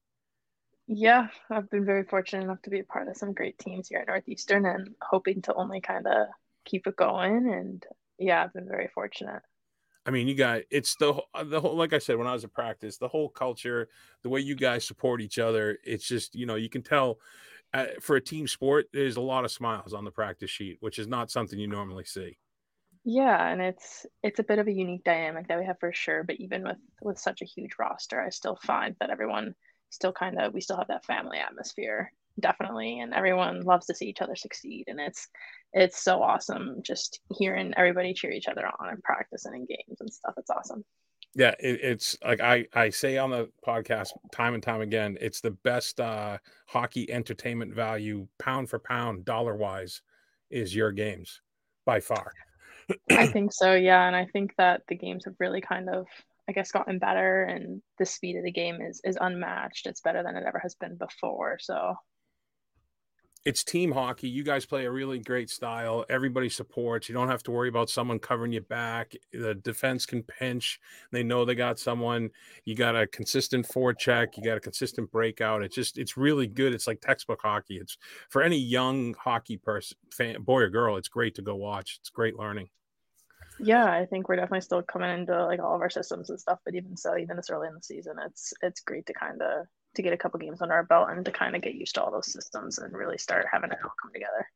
Yeah, I've been very fortunate enough to be a part of some great teams here at Northeastern and hoping to only kind of keep it going. And yeah, I've been very fortunate. I mean, you got it's the the whole like I said when I was at practice, the whole culture, the way you guys support each other. It's just you know you can tell uh, for a team sport, there's a lot of smiles on the practice sheet, which is not something you normally see. Yeah, and it's it's a bit of a unique dynamic that we have for sure. But even with with such a huge roster, I still find that everyone still kind of we still have that family atmosphere definitely and everyone loves to see each other succeed and it's it's so awesome just hearing everybody cheer each other on and practicing and in games and stuff it's awesome yeah it, it's like i i say on the podcast time and time again it's the best uh hockey entertainment value pound for pound dollar wise is your games by far i think so yeah and i think that the games have really kind of I guess gotten better and the speed of the game is is unmatched. It's better than it ever has been before. So it's team hockey. You guys play a really great style. Everybody supports. You don't have to worry about someone covering you back. The defense can pinch. They know they got someone. You got a consistent forecheck. You got a consistent breakout. It's just it's really good. It's like textbook hockey. It's for any young hockey person, fan, boy or girl. It's great to go watch. It's great learning. Yeah, I think we're definitely still coming into like all of our systems and stuff. But even so, even this early in the season, it's it's great to kind of to get a couple games under our belt and to kind of get used to all those systems and really start having it all come together.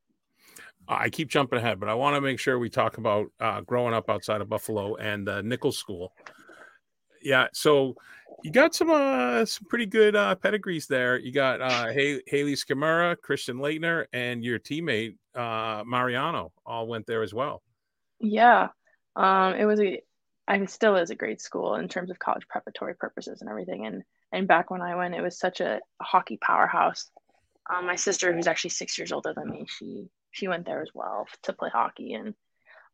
I keep jumping ahead, but I want to make sure we talk about uh, growing up outside of Buffalo and uh, Nichols School. Yeah, so you got some uh, some pretty good uh, pedigrees there. You got uh, Hayley Scamurra, Christian Laettner, and your teammate uh, Mariano all went there as well. Yeah, um, it was a, I mean, still is a great school in terms of college preparatory purposes and everything. And and back when I went, it was such a, hockey powerhouse. Um, my sister, who's actually six years older than me, she she went there as well to play hockey. And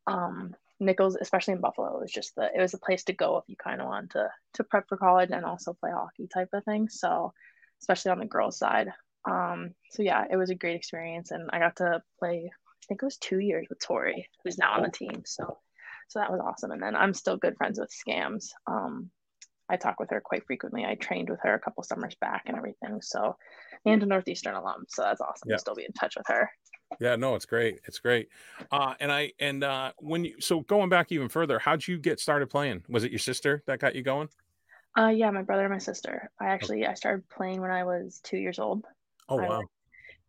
um, Nichols, especially in Buffalo, was just the it was a place to go if you kind of want to to prep for college and also play hockey type of thing. So, especially on the girls' side. Um, so yeah, it was a great experience, and I got to play. I think it was two years with Tori, who's now on the team. So, so that was awesome. And then I'm still good friends with Scams. Um, I talk with her quite frequently. I trained with her a couple summers back and everything. So, and a Northeastern alum. So that's awesome yeah. to still be in touch with her. Yeah, no, it's great. It's great. Uh, and I, and uh, when you, so going back even further, how'd you get started playing? Was it your sister that got you going? Uh, yeah, my brother and my sister. I actually, I started playing when I was two years old. Oh, wow. I,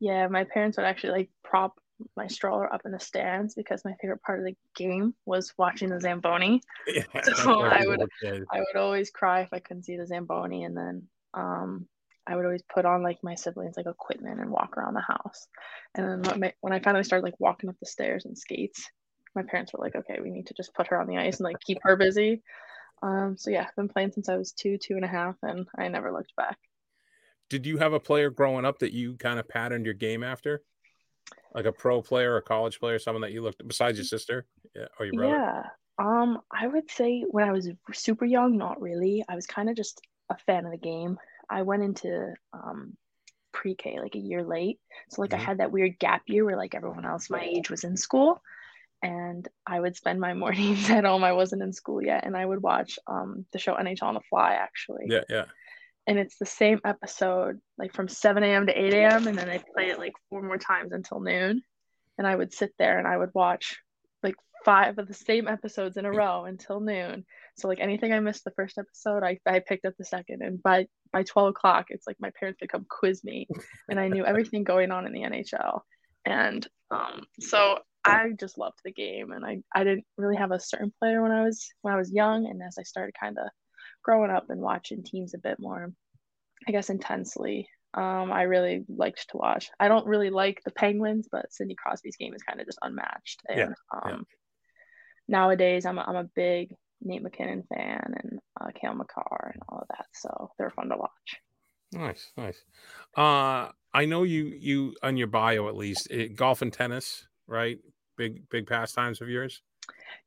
yeah, my parents would actually like prop my stroller up in the stands because my favorite part of the game was watching the Zamboni. Yeah, so I would I would always cry if I couldn't see the Zamboni and then um I would always put on like my siblings like equipment and walk around the house. And then when, when I finally started like walking up the stairs and skates, my parents were like, okay, we need to just put her on the ice and like keep her busy. Um, so yeah, I've been playing since I was two, two and a half, and I never looked back. Did you have a player growing up that you kind of patterned your game after? Like a pro player, a college player, someone that you looked besides your sister yeah, or your brother? Yeah. Um, I would say when I was super young, not really. I was kind of just a fan of the game. I went into um, pre-K like a year late, so like mm-hmm. I had that weird gap year where like everyone else my age was in school, and I would spend my mornings at home. I wasn't in school yet, and I would watch um the show NHL on the Fly actually. Yeah, yeah and it's the same episode like from 7 a.m to 8 a.m and then they play it like four more times until noon. And i would sit there and i would watch like five of the same episodes in a row until noon. So like anything i missed the first episode i, I picked up the second. And by by 12 o'clock it's like my parents would come quiz me. And i knew everything going on in the nhl and um, so i just loved the game. And I, I didn't really have a certain player when i was when i was young. And as i started kind of growing up and watching teams a bit more, I guess, intensely. Um, I really liked to watch. I don't really like the Penguins, but Sidney Crosby's game is kind of just unmatched. And yeah, um, yeah. nowadays, I'm a, I'm a big Nate MacKinnon fan and uh, Cale Makar and all of that. So they're fun to watch. Nice, nice. Uh, I know you you on your bio at least it, golf and tennis, right? Big big pastimes of yours.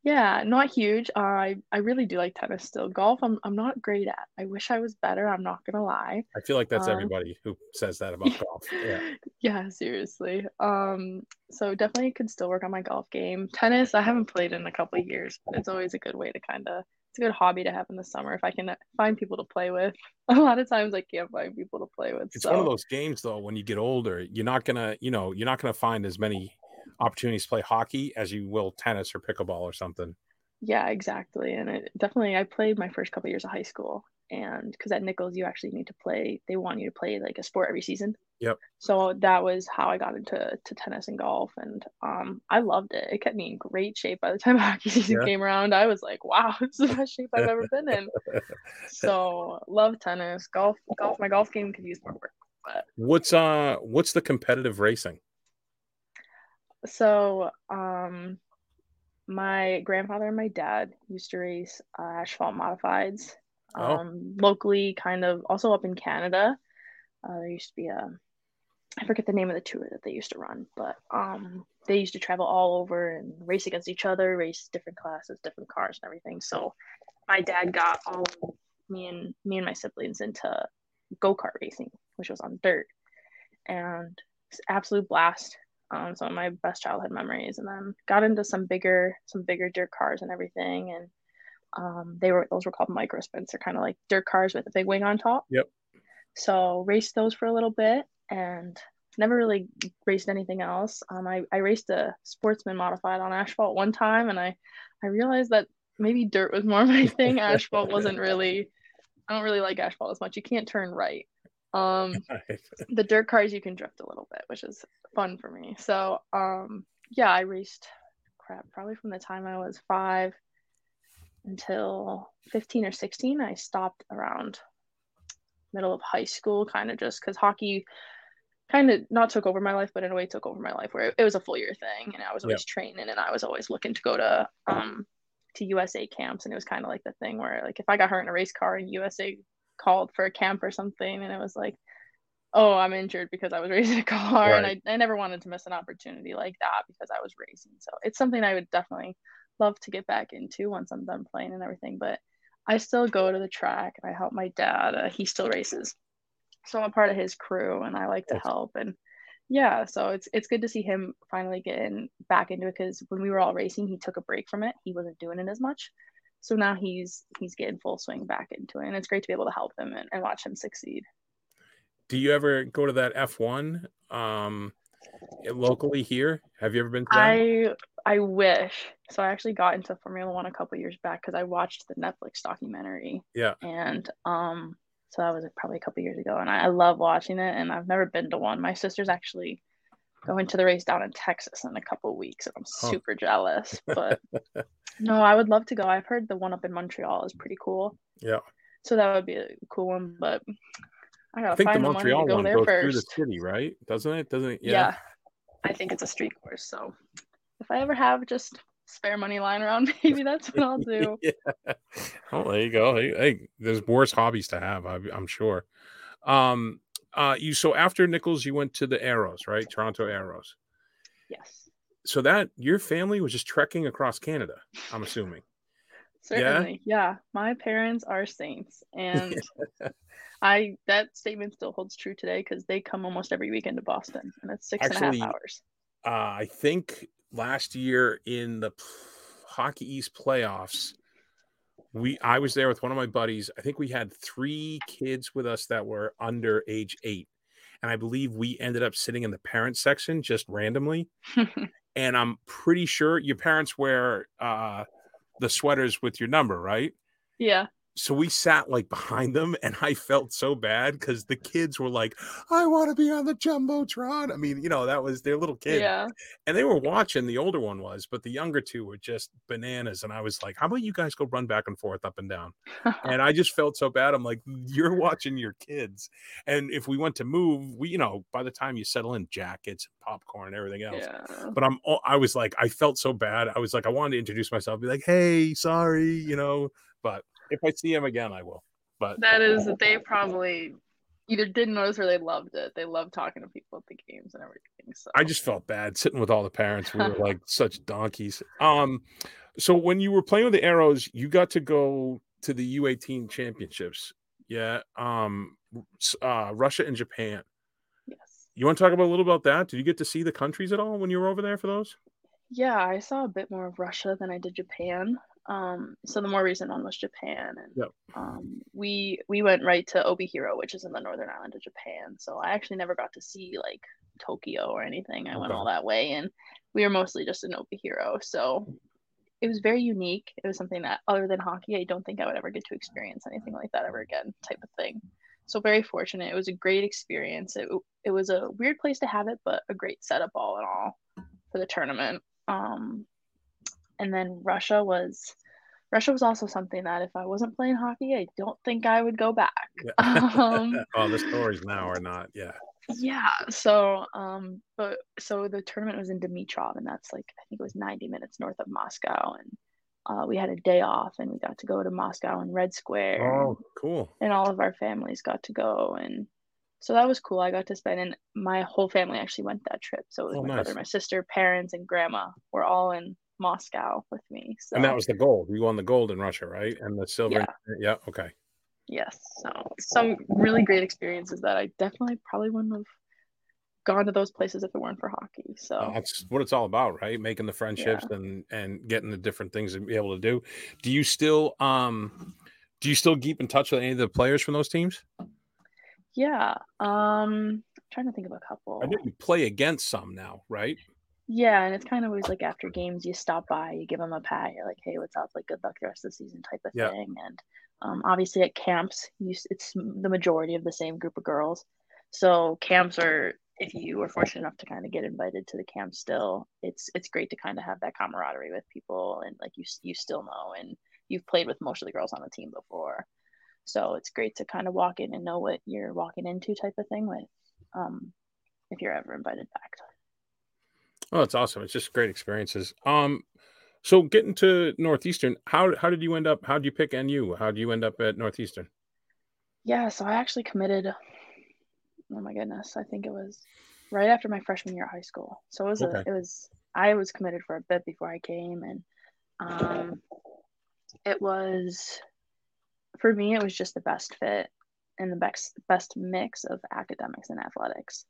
Yeah, not huge. Uh, I I really do like tennis still. Golf, I'm I'm not great at. I wish I was better. I'm not gonna lie. I feel like that's um, everybody who says that about golf. Yeah. Yeah, seriously. Um, so definitely could still work on my golf game. Tennis, I haven't played in a couple years, but it's always a good way to kind of it's a good hobby to have in the summer if I can find people to play with. A lot of times I can't find people to play with. It's so. one of those games though. When you get older, you're not gonna, you know, you're not gonna find as many opportunities to play hockey as you will tennis or pickleball or something. Yeah, exactly. And it definitely, I played my first couple years of high school, and because at Nichols you actually need to play, they want you to play like a sport every season. Yep. So that was how I got into to tennis and golf, and um, I loved it. It kept me in great shape. By the time hockey season yeah. came around, I was like, "Wow, this is the best shape I've ever been in." so love tennis, golf. Golf. My golf game could use more work. But what's uh, what's the competitive racing? So um, my grandfather and my dad used to race uh, asphalt modifieds oh. um, locally, kind of also up in Canada. Uh, there used to be a, I forget the name of the tour that they used to run, but um, they used to travel all over and race against each other, race different classes, different cars, and everything. So my dad got all me and me and my siblings into go kart racing, which was on dirt, and it's absolute blast um, some of my best childhood memories and then got into some bigger some bigger dirt cars and everything and um, they were those were called micro sprints they're kind of like dirt cars with a big wing on top. Yep. So raced those for a little bit and never really raced anything else. Um, I, I raced a sportsman modified on asphalt one time and i i realized that maybe dirt was more my thing. Asphalt wasn't really i don't really like asphalt as much. You can't turn right um, the dirt cars you can drift a little bit, which is fun for me. So um, yeah, I raced crap probably from the time I was five until 15 or 16. I stopped around middle of high school, kind of just because hockey kind of not took over my life, but in a way took over my life where it, it was a full year thing, and I was always yep. training, and I was always looking to go to um to USA camps, and it was kind of like the thing where like if I got hurt in a race car in USA called for a camp or something and it was like oh i'm injured because i was racing a car right. and I, I never wanted to miss an opportunity like that because i was racing so it's something i would definitely love to get back into once i'm done playing and everything but i still go to the track and i help my dad. Uh, he still races. So i'm a part of his crew and i like to help and yeah so it's it's good to see him finally getting back into it because when we were all racing he took a break from it. He wasn't doing it as much so now he's he's getting full swing back into it and it's great to be able to help him and, and watch him succeed. Do you ever go to that f1 um locally here? Have you ever been to that? i i wish. So i actually got into formula one a couple years back because i watched the netflix documentary. Yeah. And um so that was probably a couple years ago and I, I love watching it and i've never been to one. My sister's actually going to the race down in Texas in a couple weeks, and I'm super jealous. But no, I would love to go. I've heard the one up in Montreal is pretty cool. Yeah. So that would be a cool one, but I gotta I think find the Montreal the one goes first. through the city, right? Doesn't it? Doesn't it? Yeah. yeah. I think it's a street course. So if I ever have just spare money lying around, maybe that's what I'll do. yeah. Oh, there you go. Hey, hey, there's worse hobbies to have. I, I'm sure. Um, uh, you so after Nichols, you went to the Aeros, right? Toronto Aeros. Yes. So that your family was just trekking across Canada. I'm assuming. Certainly, yeah? yeah. My parents are saints, and I that statement still holds true today because they come almost every weekend to Boston, and it's six Actually, and a half hours. Uh, I think last year in the Hockey East playoffs, we I was there with one of my buddies. I think we had three kids with us that were under age eight. And I believe we ended up sitting in the parent section just randomly. and I'm pretty sure your parents wear uh, the sweaters with your number, right? Yeah so we sat like behind them and i felt so bad because the kids were like i want to be on the jumbotron. I mean you know that was their little kid yeah. and they were watching the older one was but the younger two were just bananas and i was like how about you guys go run back and forth up and down? And i just felt so bad i'm like mm, you're watching your kids. And if we went to move we you know by the time you settle in jackets popcorn and everything else yeah. but i'm i was like i felt so bad i was like i wanted to introduce myself be like hey sorry you know but if I see him again, I will. But that is, they probably either didn't notice or they loved it. They loved talking to people at the games and everything. So I just felt bad sitting with all the parents. We were like such donkeys. Um, so when you were playing with the Aeros, you got to go to the U18 championships. Yeah. Um, uh, Russia and Japan. Yes. You want to talk about a little about that? Did you get to see the countries at all when you were over there for those? Yeah, I saw a bit more of Russia than I did Japan. Um, so the more recent one was Japan, and Yep. um, we we went right to Obihiro, which is in the northern island of Japan. So I actually never got to see like Tokyo or anything. I went all that way, and we were mostly just in Obihiro. So it was very unique. It was something that, other than hockey, I don't think I would ever get to experience anything like that ever again, type of thing. So very fortunate. It was a great experience. It it was a weird place to have it, but a great setup all in all for the tournament. Um, and then Russia was Russia was also something that if I wasn't playing hockey, I don't think I would go back. Um, oh, the stories now are not. Yeah. yeah. So, um, but so the tournament was in Dmitrov, and that's like I think it was 90 minutes north of Moscow, and uh, we had a day off, and we got to go to Moscow and Red Square, Oh, cool. and all of our families got to go, and so that was cool. I got to spend, and my whole family actually went that trip. So it was Oh, my nice. brother, my sister, parents, and grandma were all in Moscow with me. So And that was the gold. You won the gold in Russia, right? And the silver. Yeah. yeah. Okay. Yes. So some really great experiences that I definitely probably wouldn't have gone to those places if it weren't for hockey. So That's what it's all about, right? Making the friendships and and getting the different things to be able to do. Do you still um do you still keep in touch with any of the players from those teams? yeah. Um I'm trying to think of a couple. I know you play against some now, right? Yeah, and it's kind of always like after games you stop by, you give them a pat, you're like, "Hey, what's up? Like good luck the rest of the season," type of Yeah. thing. And um, obviously at camps, you it's the majority of the same group of girls. So camps are if you were fortunate enough to kind of get invited to the camp still, it's it's great to kind of have that camaraderie with people and like you you still know and you've played with most of the girls on the team before. So it's great to kind of walk in and know what you're walking into type of thing with um if you're ever invited back. Oh, it's awesome. It's just great experiences. Um so getting to Northeastern, how how did you end up? How did you pick NU? How did you end up at Northeastern? Yeah, so I actually committed. Oh my goodness, I think it was right after my freshman year of high school. So it was Okay. a, it was I was committed for a bit before I came, and um, it was for me it was just the best fit and the best best mix of academics and athletics.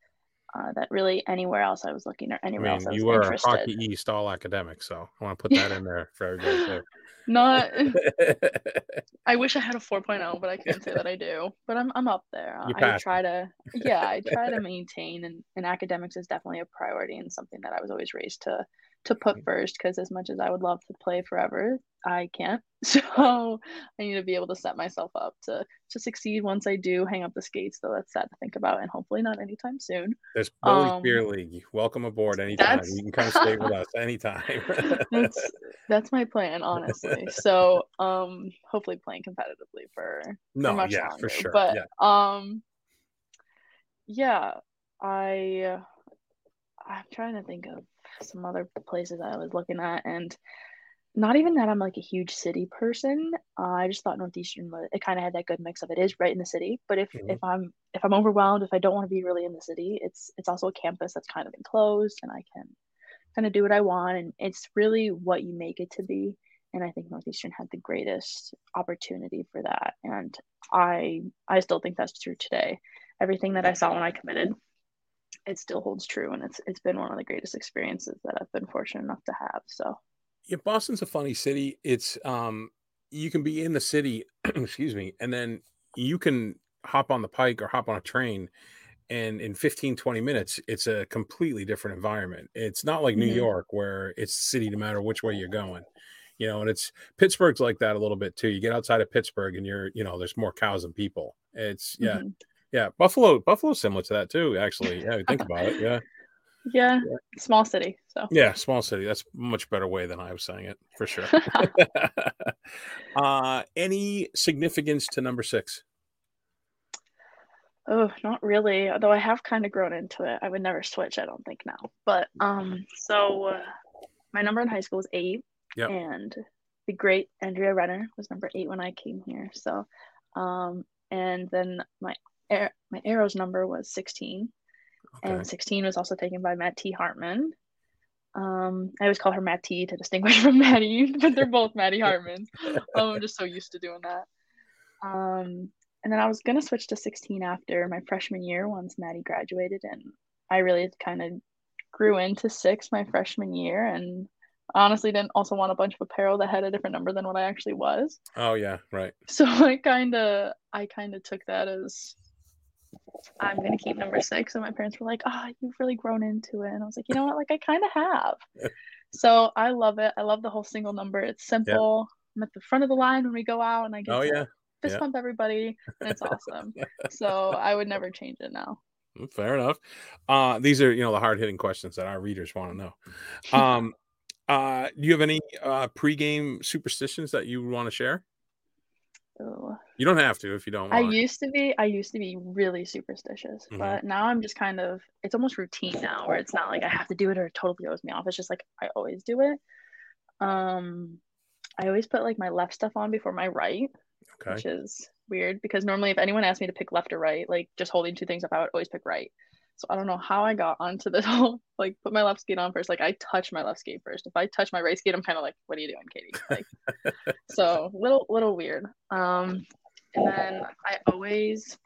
Uh, that really anywhere else I was looking or I anywhere else mean, I was you were a interested. Hockey East all academic, so I want to put that in there for everybody Not. I wish I had a 4.0, but I can't say that I do. But I'm I'm up there. You I try to yeah, I try to maintain and, and academics is definitely a priority and something that I was always raised to to put first because as much as I would love to play forever, I can't. So I need to be able to set myself up to to succeed once I do hang up the skates, though that's sad to think about and hopefully not anytime soon. There's Bully Um, Spear League. Welcome aboard anytime. You can come stay with us anytime. That's that's my plan, honestly. So um hopefully playing competitively for for no, much yeah, longer. for sure. But yeah. um, yeah, I I'm trying to think of some other places I was looking at, and not even that I'm like a huge city person. Uh, I just thought Northeastern it kind of had that good mix of it is right in the city, but if Mhm. if I'm if I'm overwhelmed, if I don't want to be really in the city, it's it's also a campus that's kind of enclosed, and I can kind of do what I want, and it's really what you make it to be. And I think Northeastern had the greatest opportunity for that, and I I still think that's true today. Everything that I saw when I committed, it still holds true, and it's it's been one of the greatest experiences that I've been fortunate enough to have. So yeah, Boston's a funny city. It's um you can be in the city, excuse me, and then you can hop on the pike or hop on a train and in 15 20 minutes it's a completely different environment. It's not like New Mhm. York where it's city no matter which way you're going. You know, and it's Pittsburgh's like that a little bit too. You get outside of Pittsburgh and you're, you know, there's more cows than people. It's yeah, mhm. Yeah. Buffalo, Buffalo's similar to that too, actually. Yeah, think about it. Yeah. yeah, small city. So Yeah, small city. That's much better way than I was saying it for sure. uh, any significance to number six? Oh, not really. Although I have kind of grown into it. I would never switch, I don't think now. But um, so uh, my number in high school was eight, Yep. and the great Andrea Renner was number eight when I came here. So, um, and then my air, my Aeros number was sixteen, Okay. and sixteen was also taken by Matt T. Hartman. Um, I always call her Matt T to distinguish from Maddie, but they're both Maddie Hartman. Um, I'm just so used to doing that. Um, and then I was gonna switch to 16 after my freshman year once Maddie graduated, and I really kind of grew into six my freshman year, and honestly didn't also want a bunch of apparel that had a different number than what I actually was. Oh yeah, right. So I kind of I kind of took that as I'm gonna keep number six, and my parents were like, "Ah, oh, you've really grown into it," and I was like, "You know what? Like I kind of have." so I love it. I love the whole single number. It's simple. Yeah. I'm at the front of the line when we go out, and I get oh yeah fist yeah. pump everybody, and it's awesome. so I would never change it now. Mm, fair enough. Uh, these are you know the hard hitting questions that our readers want to know. Um, uh, do you have any uh, pregame superstitions that you want to share? You don't have to if you don't. Want. I used to be. I used to be really superstitious, mm-hmm. but now I'm just kind of. It's almost routine now, where it's not like I have to do it or it totally throws me off. It's just like I always do it. Um, I always put like my left stuff on before my right, okay. which is weird because normally if anyone asked me to pick left or right, like just holding two things up, I would always pick right. So I don't know how I got onto this whole like put my left skate on first. Like I touch my left skate first. If I touch my right skate, I'm kind of like, what are you doing, Katy? Like, so little little weird. Um, and then I always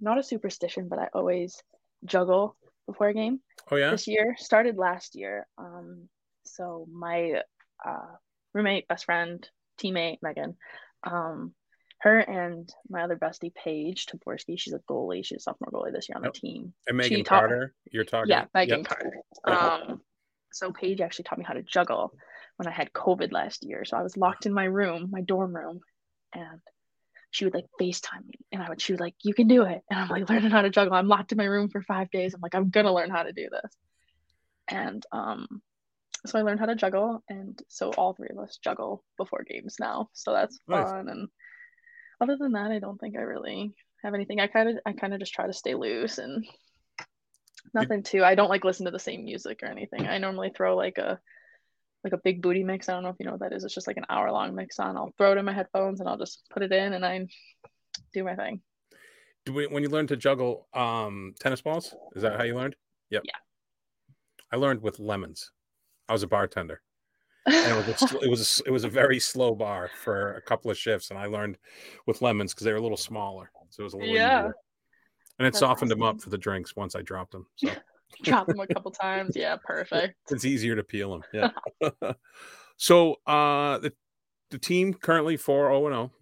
not a superstition, but I always juggle before a game. Oh yeah. This year started last year. Um, so my uh, roommate, best friend, teammate Megan, um, her and my other bestie Paige Taborski, she's a goalie. She's a sophomore goalie this year on the team. And Megan she Carter, taught, you're talking. Yeah, Megan yep. Carter. Um, so Paige actually taught me how to juggle when I had COVID last year. So I was locked in my room, my dorm room, and she would like FaceTime me, and I would she was like, "You can do it," and I'm like learning how to juggle. I'm locked in my room for five days. I'm like, I'm gonna learn how to do this, and um, so I learned how to juggle, and so all three of us juggle before games now. So that's nice. fun and other than that, I don't think I really have anything. I kind of I kind of just try to stay loose and nothing too. I don't like listen to the same music or anything. I normally throw like a like a big booty mix. I don't know if you know what that is. It's just like an hour long mix on. I'll throw it in my headphones and I'll just put it in and I do my thing. When you learned to juggle um, tennis balls, is that how you learned? Yep. Yeah. I learned with lemons. I was a bartender and it was a, it was a, it was a very slow bar for a couple of shifts, and I learned with lemons because they were a little smaller, so it was a little yeah. Easier. And it That's softened awesome. them up for the drinks once I dropped them. So drop them a couple times, yeah, perfect. It's easier to peel them, yeah. so uh, the the team currently four zero oh and zero,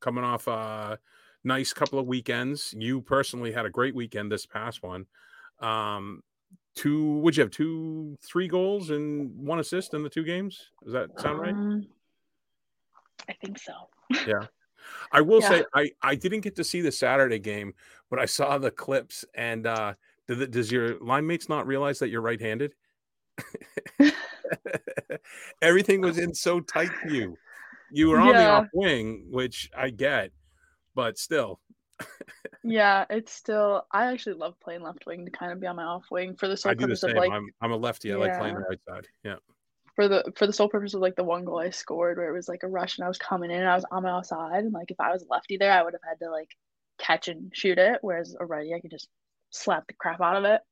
coming off a nice couple of weekends. You personally had a great weekend this past one. Um, two would you have two three goals and one assist in the two games? Does that sound right? Um, i think so. Yeah. I will yeah. say i i didn't get to see the saturday game but i saw the clips and uh does, does your line mates not realize that you're right-handed? Everything was in so tight to you you were on yeah. the off wing which i get but still yeah, it's still. I actually love playing left wing to kind of be on my off wing for the sole I do the same. Of, like, I'm, I'm a lefty. I yeah. like playing the right side. Yeah. For the for the sole purpose of like the one goal I scored where it was like a rush and I was coming in and I was on my outside and like if I was lefty there I would have had to like catch and shoot it whereas a righty I could just slap the crap out of it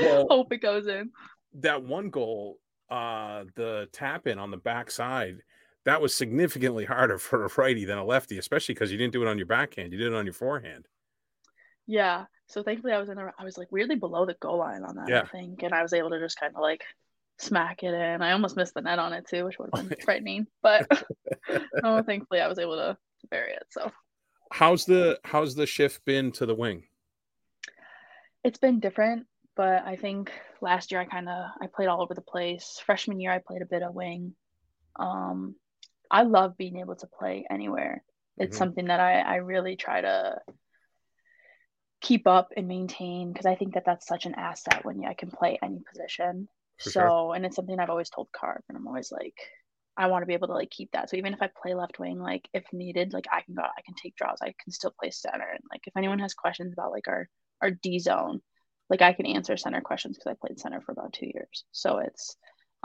well, hope it goes in. That one goal, uh, the tap in on the backside that was significantly harder for a righty than a lefty, especially because you didn't do it on your backhand. You did it on your forehand. Yeah. So thankfully I was in a, I was like weirdly below the goal line on that, yeah. I think. And I was able to just kind of like smack it in. I almost missed the net on it too, which would have been frightening. But oh, thankfully I was able to, bury it. So how's the how's the shift been to the wing? It's been different, but I think last year I kind of I played all over the place. Freshman year I played a bit of wing. Um, I love being able to play anywhere. It's mm-hmm. something that I, I really try to keep up and maintain because I think that that's such an asset when I can play any position. For so, sure. and it's something I've always told Carp, and I'm always like, I want to be able to like keep that. So even if I play left wing, like if needed, like I can go, I can take draws, I can still play center. And like if anyone has questions about like our our D zone, like I can answer center questions because I played center for about two years. So it's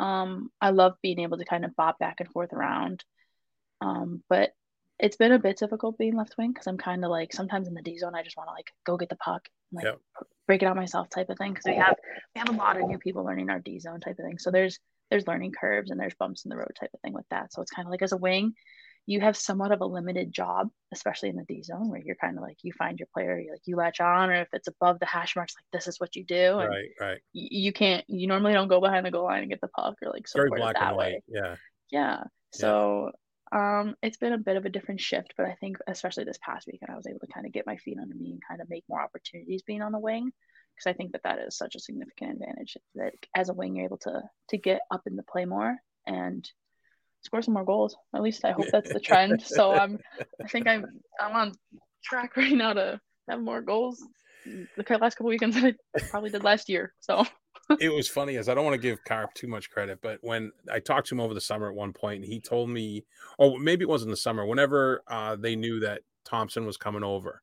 um, I love being able to kind of bob back and forth around. Um, but it's been a bit difficult being left wing because I'm kind of like sometimes in the D zone I just want to like go get the puck, like yep. break it out myself type of thing because we have we have a lot of new people learning our D zone type of thing. So there's there's learning curves and there's bumps in the road type of thing with that. So it's kind of like as a wing, you have somewhat of a limited job, especially in the D zone where you're kind of like you find your player, you like you latch on, or if it's above the hash marks, like this is what you do. And right, right. You, you can't. You normally don't go behind the goal line and get the puck or like black it that and way. Yeah. Yeah. So um, it's been a bit of a different shift, but I think especially this past weekend, I was able to kind of get my feet under me and kind of make more opportunities being on the wing because I think that that is such a significant advantage that as a wing you're able to to get up in the play more and score some more goals. At least I hope that's the trend. so I'm I think I'm I'm on track right now to have more goals the last couple of weekends than I probably did last year. So it was funny as I don't want to give Carp too much credit, but when I talked to him over the summer at one point, he told me, or maybe it wasn't the summer, whenever uh, they knew that Thompson was coming over,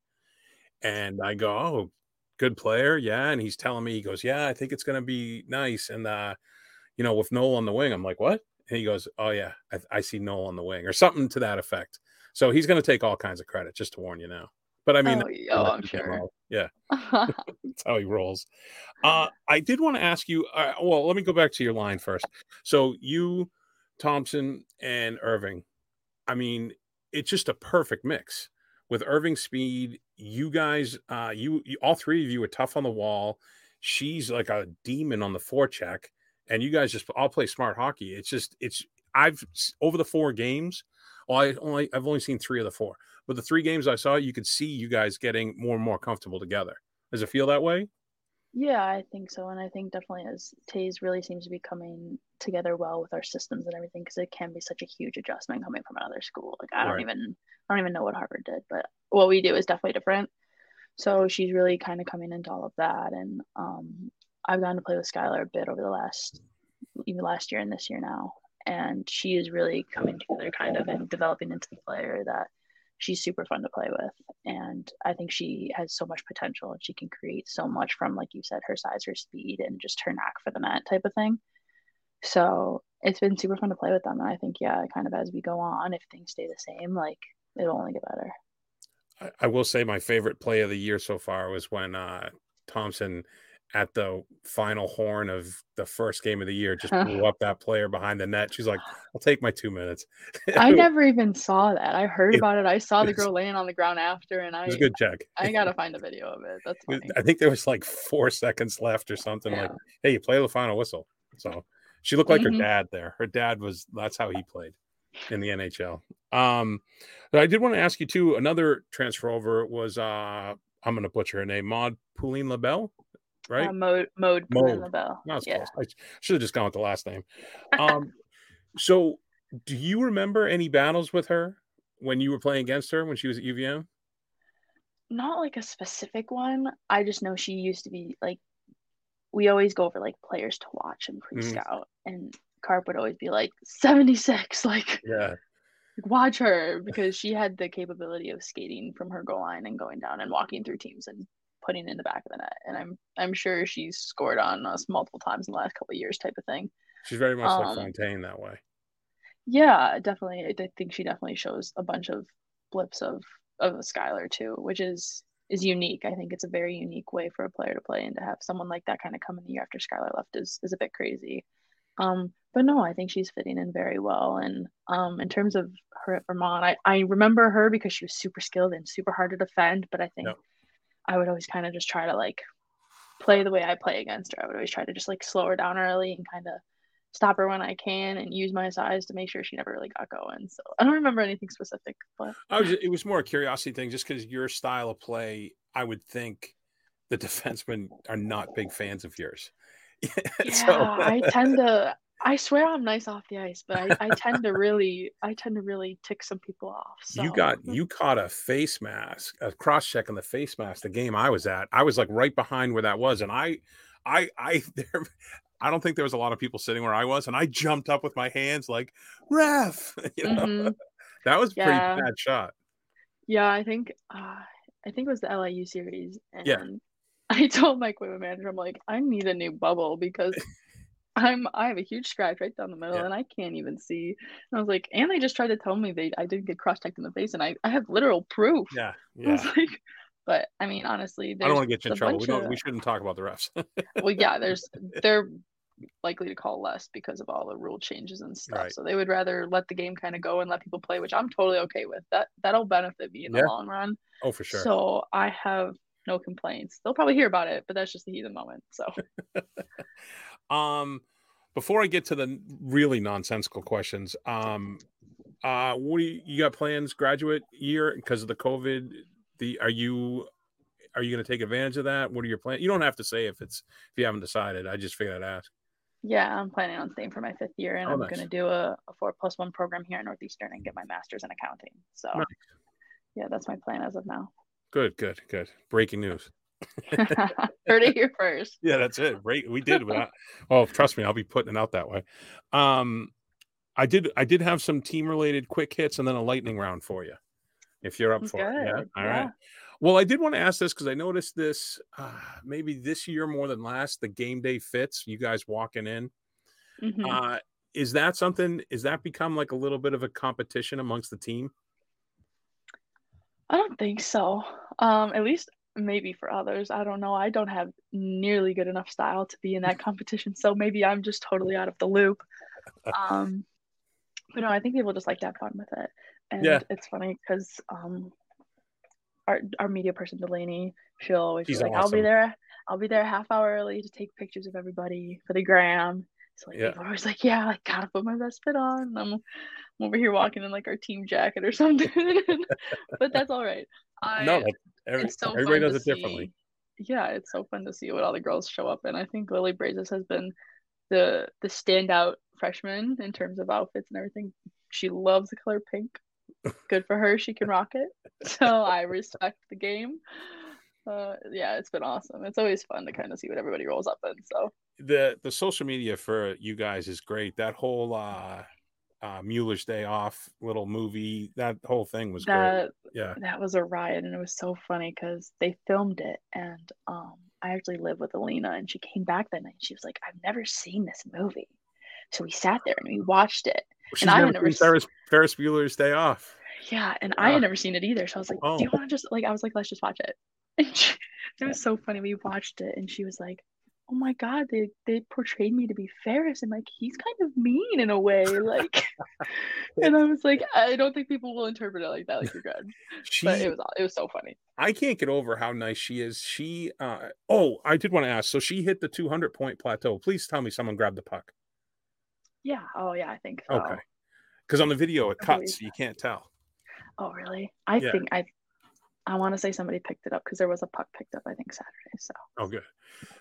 and I go, "Oh, good player, yeah," and he's telling me, he goes, "Yeah, I think it's going to be nice," and uh, you know, with Knoll on the wing, I'm like, "What?" And he goes, "Oh yeah, I, I see Knoll on the wing," or something to that effect. So he's going to take all kinds of credit, just to warn you now. But I mean, oh, oh I'm sure. Yeah, that's how he rolls. Uh, I did want to ask you. Uh, well, let me go back to your line first. So you, Thompson, and Irving. I mean, it's just a perfect mix with Irving's speed. You guys, uh, you, you all three of you are tough on the wall. She's like a demon on the forecheck, and you guys just all play smart hockey. It's just it's I've over the four games. Well, I only I've only seen three of the four. But the three games I saw, you could see you guys getting more and more comfortable together. Does it feel that way? Yeah, I think so, and I think definitely as Taze really seems to be coming together well with our systems and everything, because it can be such a huge adjustment coming from another school. Like I don't right. even I don't even know what Harvard did, but what we do is definitely different. So she's really kind of coming into all of that, and um, I've gotten to play with Skylar a bit over the last even last year and this year now, and she is really coming together kind of and developing into the player that she's super fun to play with. And i think she has so much potential and she can create so much from like you said her size her speed and just her knack for the net type of thing. So it's been super fun to play with them. And i think yeah kind of as we go on if things stay the same like it'll only get better. I, I will say my favorite play of the year so far was when uh thompson at the final horn of the first game of the year just blew up that player behind the net. She's like, I'll take my two minutes. I never even saw that. I heard it, about it. I saw the girl laying on the ground after, and I it was a good check. I gotta find a video of it. That's funny. I think there was like four seconds left or something. Yeah. Like, hey, you play the final whistle. So she looked like mm-hmm. her dad there. Her dad was that's how he played in the NHL. Um, but I did want to ask you too. Another transfer over was uh I'm going to butcher her name, Maud Pauline Labelle right? Uh, mode mode mode. the bell. Yeah. Close. I should have just gone with the last name. Um, so do you remember any battles with her when you were playing against her when she was at UVM? Not like a specific one. I just know she used to be like we always go over like players to watch and pre-scout mm-hmm. and Carp would always be like 76 like yeah watch her because she had the capability of skating from her goal line and going down and walking through teams and putting in the back of the net. And I'm I'm sure she's scored on us multiple times in the last couple years, type of thing. She's very much um, like Fontaine that way. Yeah, definitely. I think she definitely shows a bunch of blips of of a Skylar too, which is is unique. I think it's a very unique way for a player to play, and to have someone like that kind of come in the year after Skylar left is is a bit crazy. Um, but no, I think she's fitting in very well. And um, in terms of her at Vermont, I, I remember her because she was super skilled and super hard to defend. But I think I would always kind of just try to like play the way I play against her. I would always try to just like slow her down early and kind of stop her when I can and use my size to make sure she never really got going. So I don't remember anything specific, but I was, it was more a curiosity thing just because your style of play, I would think the defensemen are not big fans of yours. yeah, so, I tend to I swear I'm nice off the ice, but I, I tend to really I tend to really tick some people off. So. You got you caught a face mask, a cross check on the face mask. The game I was at, I was like right behind where that was, and I, I, I there, I don't think there was a lot of people sitting where I was, and I jumped up with my hands like ref. You know, mm-hmm. that was yeah. pretty bad shot. Yeah, I think uh, I think it was the LIU series, and yeah. I told my equipment manager, I'm like, I need a new bubble because I'm I have a huge scratch right down the middle yeah. and I can't even see. And I was like, and they just tried to tell me they I didn't get cross checked in the face and I, I have literal proof. Yeah. Yeah. I was like, but I mean honestly I don't want to get you in trouble. We don't of, we shouldn't talk about the refs. well yeah, there's they're likely to call less because of all the rule changes and stuff. Right. So they would rather let the game kind of go and let people play, which I'm totally okay with. That that'll benefit me in Yeah. the long run. Oh, for sure. So I have no complaints. They'll probably hear about it, but that's just the heat of the moment. So Um, before I get to the really nonsensical questions, um, uh, what do you, you got plans graduate year because of the COVID? The are you are you going to take advantage of that? What are your plans? You don't have to say if it's if you haven't decided. I just figured I'd ask. yeah, I'm planning on staying for my fifth year, and Oh, I'm nice. going to do a, a four plus one program here at Northeastern and get my master's in accounting. So Nice. yeah, that's my plan as of now. Good, good, good. Breaking news. Heard it here first. Yeah, that's it. Right, we did. Without, oh, trust me, I'll be putting it out that way. Um, I did. I did have some team related quick hits and then a lightning round for you, if you're up for it. Yeah. All yeah. right. Well, I did want to ask this because I noticed this uh, maybe this year more than last. The game day fits. You guys walking in. Mhm. Uh, is that something? Is that become like a little bit of a competition amongst the team? I don't think so. Um, at least maybe for others. I don't know. I don't have nearly good enough style to be in that competition, so maybe I'm just totally out of the loop. Um, but no, I think people just like to have fun with it, and Yeah. it's funny because um, our our media person Delaney, she'll always be She's like, "I'll be there. I'll be there a half hour early to take pictures of everybody for the gram." So like Yeah. people are always like, "Yeah, I gotta put my best fit on." And I'm, I'm over here walking in like our team jacket or something, but that's all right. I, no, that's- every, so everybody does it differently. Yeah, it's so fun to see what all the girls show up in. I think Lily Brazis has been the the standout freshman in terms of outfits and everything. She loves the color pink. Good for her. She can rock it. So I respect the game. Uh, yeah, it's been awesome. It's always fun to kind of see what everybody rolls up in. So the the social media for you guys is great. That whole uh uh Mueller's Day Off little movie, that whole thing was great. Yeah. that was a riot and it was so funny because they filmed it and um I actually live with Alina and she came back that night and she was like, I've never seen this movie. So we sat there and we watched it. She's I had never seen Ferris, Ferris Bueller's Day Off. Yeah, and I had never seen it either. So I was like, Do you Oh. want to just like I was like, let's just watch it. And she, it was so funny. We watched it and she was like, Oh my god, they they portrayed me to be Ferris and like he's kind of mean in a way. Like and I was like, I don't think people will interpret it like that. Like you're good. She But it was it was so funny. I can't get over how nice she is. She uh oh, I did want to ask. So she hit the 200 point plateau. Please tell me someone grabbed the puck. Yeah. Oh yeah, I think so. Okay. Because on the video it cuts, you can't tell. Oh really? I Yeah. think I I want to say somebody picked it up because there was a puck picked up, I think, Saturday. So Oh, good.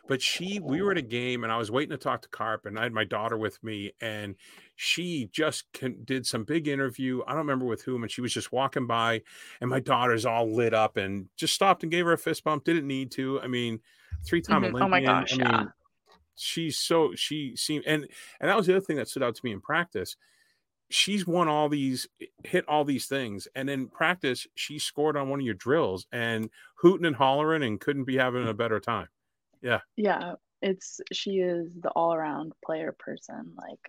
But she, we were at a game and I was waiting to talk to Carp and I had my daughter with me and she just con- did some big interview. I don't remember with whom. And she was just walking by and my daughter's all lit up and just stopped and gave her a fist bump. Didn't need to. I mean, three time Mhm. Olympian. Oh my gosh, I mean, yeah. she's so, she seemed, and, and that was the other thing that stood out to me in practice. She's won all these, hit all these things. And in practice, she scored on one of your drills and hooting and hollering and couldn't be having a better time. yeah, Yeah. it's she is the all around player person, like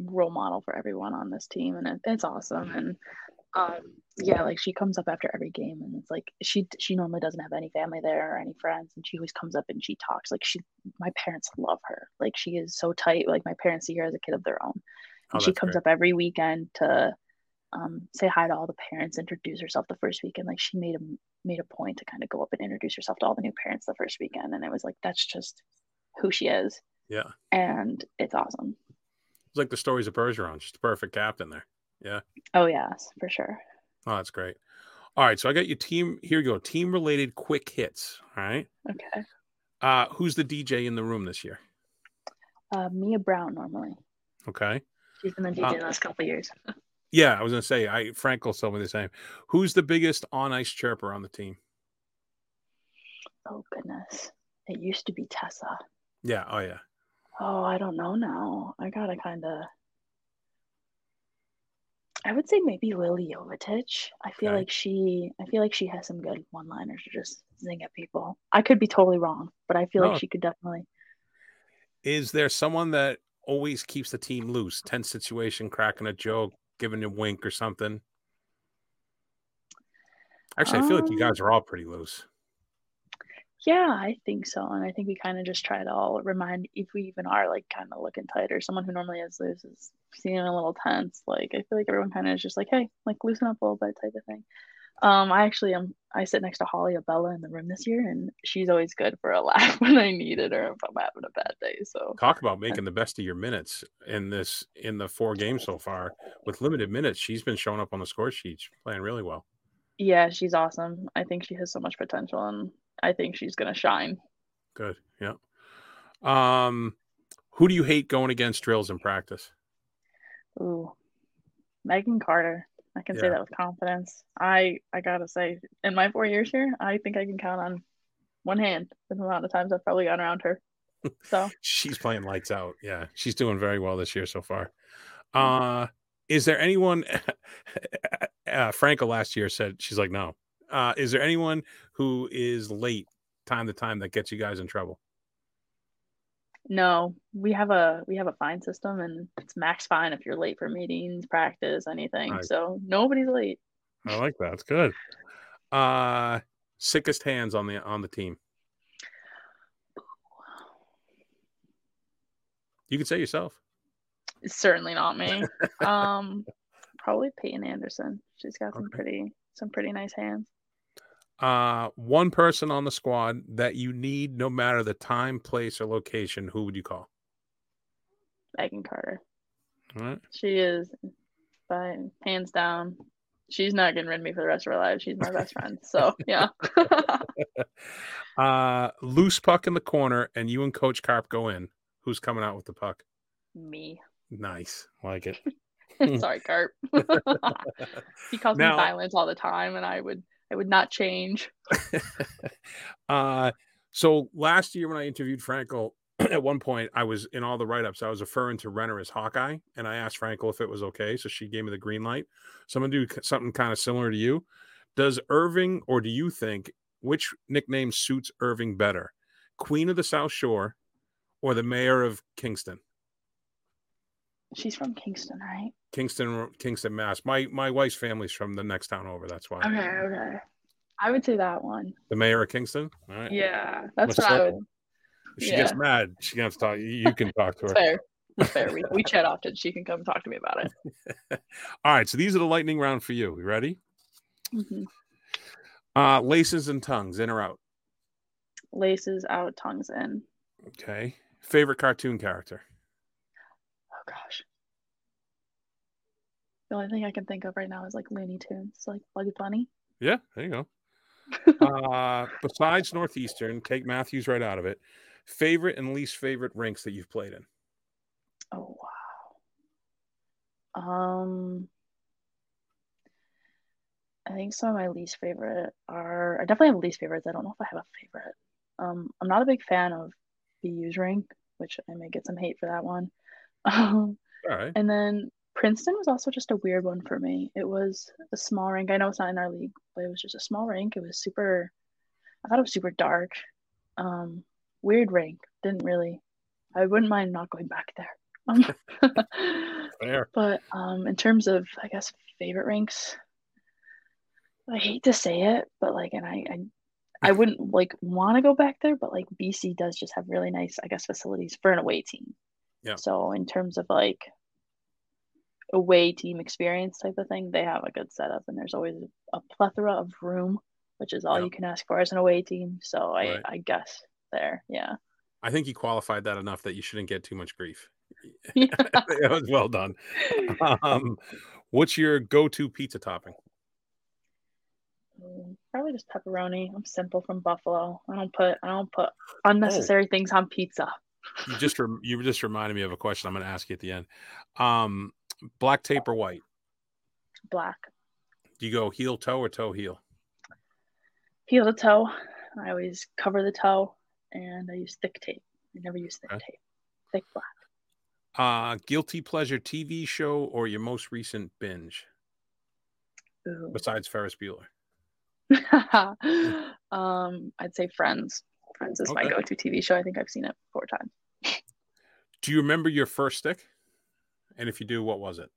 role model for everyone on this team, and it, it's awesome. And um, yeah, like she comes up after every game, and it's like she she normally doesn't have any family there or any friends, and she always comes up and she talks. Like she, my parents love her. Like she is so tight. Like my parents see her as a kid of their own. Oh, she comes great. up every weekend to um, say hi to all the parents, introduce herself the first weekend. Like she made a made a point to kind of go up and introduce herself to all the new parents the first weekend, and it was like that's just who she is, Yeah. and it's awesome. It's like the stories of Bergeron, just a perfect captain there. Yeah. Oh yes, for sure. Oh, that's great. All right. So I got your team. Here you go. Team related quick hits. All right. Okay, Uh, who's the DJ in the room this year? uh, Mia Brown normally. Okay. She's been the DJ uh, the last couple of years. Yeah, I was gonna say I Frank will tell me the same. Who's the biggest on ice chirper on the team? Oh goodness, it used to be Tessa. Yeah. Oh yeah. Oh, I don't know now. I gotta kind of. I would say maybe Lily Yovetich. I feel Okay. like she. I feel like she has some good one-liners to just zing at people. I could be totally wrong, but I feel like she could definitely. Is there someone that always keeps the team loose? Tense situation, cracking a joke, giving a wink or something. Actually, I feel like you Um, guys are all pretty loose. Yeah, I think so. And I think we kind of just try to all remind if we even are like kind of looking tight or someone who normally is loose is feeling a little tense. Like I feel like everyone kind of is just like, hey, like loosen up a little bit type of thing. Um, I actually am. I sit next to Holly Abella in the room this year, and she's always good for a laugh when I need it or if I'm having a bad day. So talk about making the best of your minutes in this in the four games so far with limited minutes. She's been showing up on the score sheet, playing really well. Yeah, she's awesome. I think she has so much potential, and I think she's gonna shine. Good. Yeah. Um, who do you hate going against drills in practice? Ooh, Megan Carter. I can yeah. say that with confidence. I I gotta say, in my four years here, I think I can count on one hand the amount of times I've probably gone around her. So she's playing lights out. Yeah, she's doing very well this year so far. Uh, is there anyone? uh, Franco last year said she's like, no. Uh, is there anyone who is late time to time that gets you guys in trouble? No, we have a we have a fine system, and it's max fine if you're late for meetings, practice, anything. Right. So nobody's late. I like that. It's good. Uh, sickest hands on the on the team. You can say yourself. It's certainly not me. um, probably Peyton Anderson. She's got some okay. pretty some pretty nice hands uh, one person on the squad that you need no matter the time, place, or location, who would you call? Megan Carter. All right. She is, by hands down, she's not getting rid of me for the rest of her life. She's my best friend. So yeah. uh, loose puck in the corner, and you and Coach Carp go in. Who's coming out with the puck? Me. Nice, like it. Sorry, Carp. he calls now, me violence all the time, and I would I would not change. uh, so last year when I interviewed Frankel, at one point I was in all the write-ups. I was referring to Renner as Hawkeye, and I asked Frankel if it was okay. So she gave me the green light. So I'm gonna do something kind of similar to you. Does Irving, or do you think which nickname suits Irving better, Queen of the South Shore, or the Mayor of Kingston? She's from Kingston, right? Kingston, Kingston, Mass. My my wife's family's from the next town over. That's why. Okay, okay. I would say that one. The mayor of Kingston. All right. Yeah, that's what I would. If she yeah. gets mad, she can have to talk. You can talk to her. fair. fair. We, we chat often. She can come talk to me about it. All right. So these are the lightning round for you. You ready? Mm-hmm. Uh, laces and tongues, in or out? Laces out, tongues in. Okay. Favorite cartoon character? Oh gosh. The only thing I can think of right now is like Looney Tunes, like Bugs Bunny. Yeah, there you go. uh, besides Northeastern, take Matthews right out of it. Favorite and least favorite rinks that you've played in? Oh wow. Um, I think some of my least favorite are. I definitely have least favorites. I don't know if I have a favorite. Um, I'm not a big fan of BU's rink, which I may get some hate for that one. Um, All right. And then Princeton was also just a weird one for me. It was a small rink. I know it's not in our league, but it was just a small rink. It was super. I thought it was super dark. Um, weird rink. Didn't really. I wouldn't mind not going back there. Um. But um, in terms of, I guess, favorite rinks, I hate to say it, but like, and I, I, I wouldn't like want to go back there, but like BC does just have really nice, I guess, facilities for an away team. Yeah. So in terms of like away team experience type of thing, they have a good setup, and there's always a plethora of room, which is all you can ask for as an away team. So I, right. I guess there, yeah. I think you qualified that enough that you shouldn't get too much grief. Yeah. that was well done. Um, what's your go-to pizza topping? Mm, probably just pepperoni. I'm simple from Buffalo. I don't put I don't put unnecessary oh. things on pizza. You just rem- you just reminded me of a question I'm going to ask you at the end. Um, Black tape or white? Black. Do you go heel toe or toe heel? Heel to toe. I always cover the toe and I use thick tape. I never use thick okay. tape. Thick black. Uh guilty pleasure TV show or your most recent binge? Ooh. Besides Ferris Bueller. um, I'd say Friends. Friends is okay. my go-to TV show. I think I've seen it four times. Do you remember your first stick? And if you do, what was it?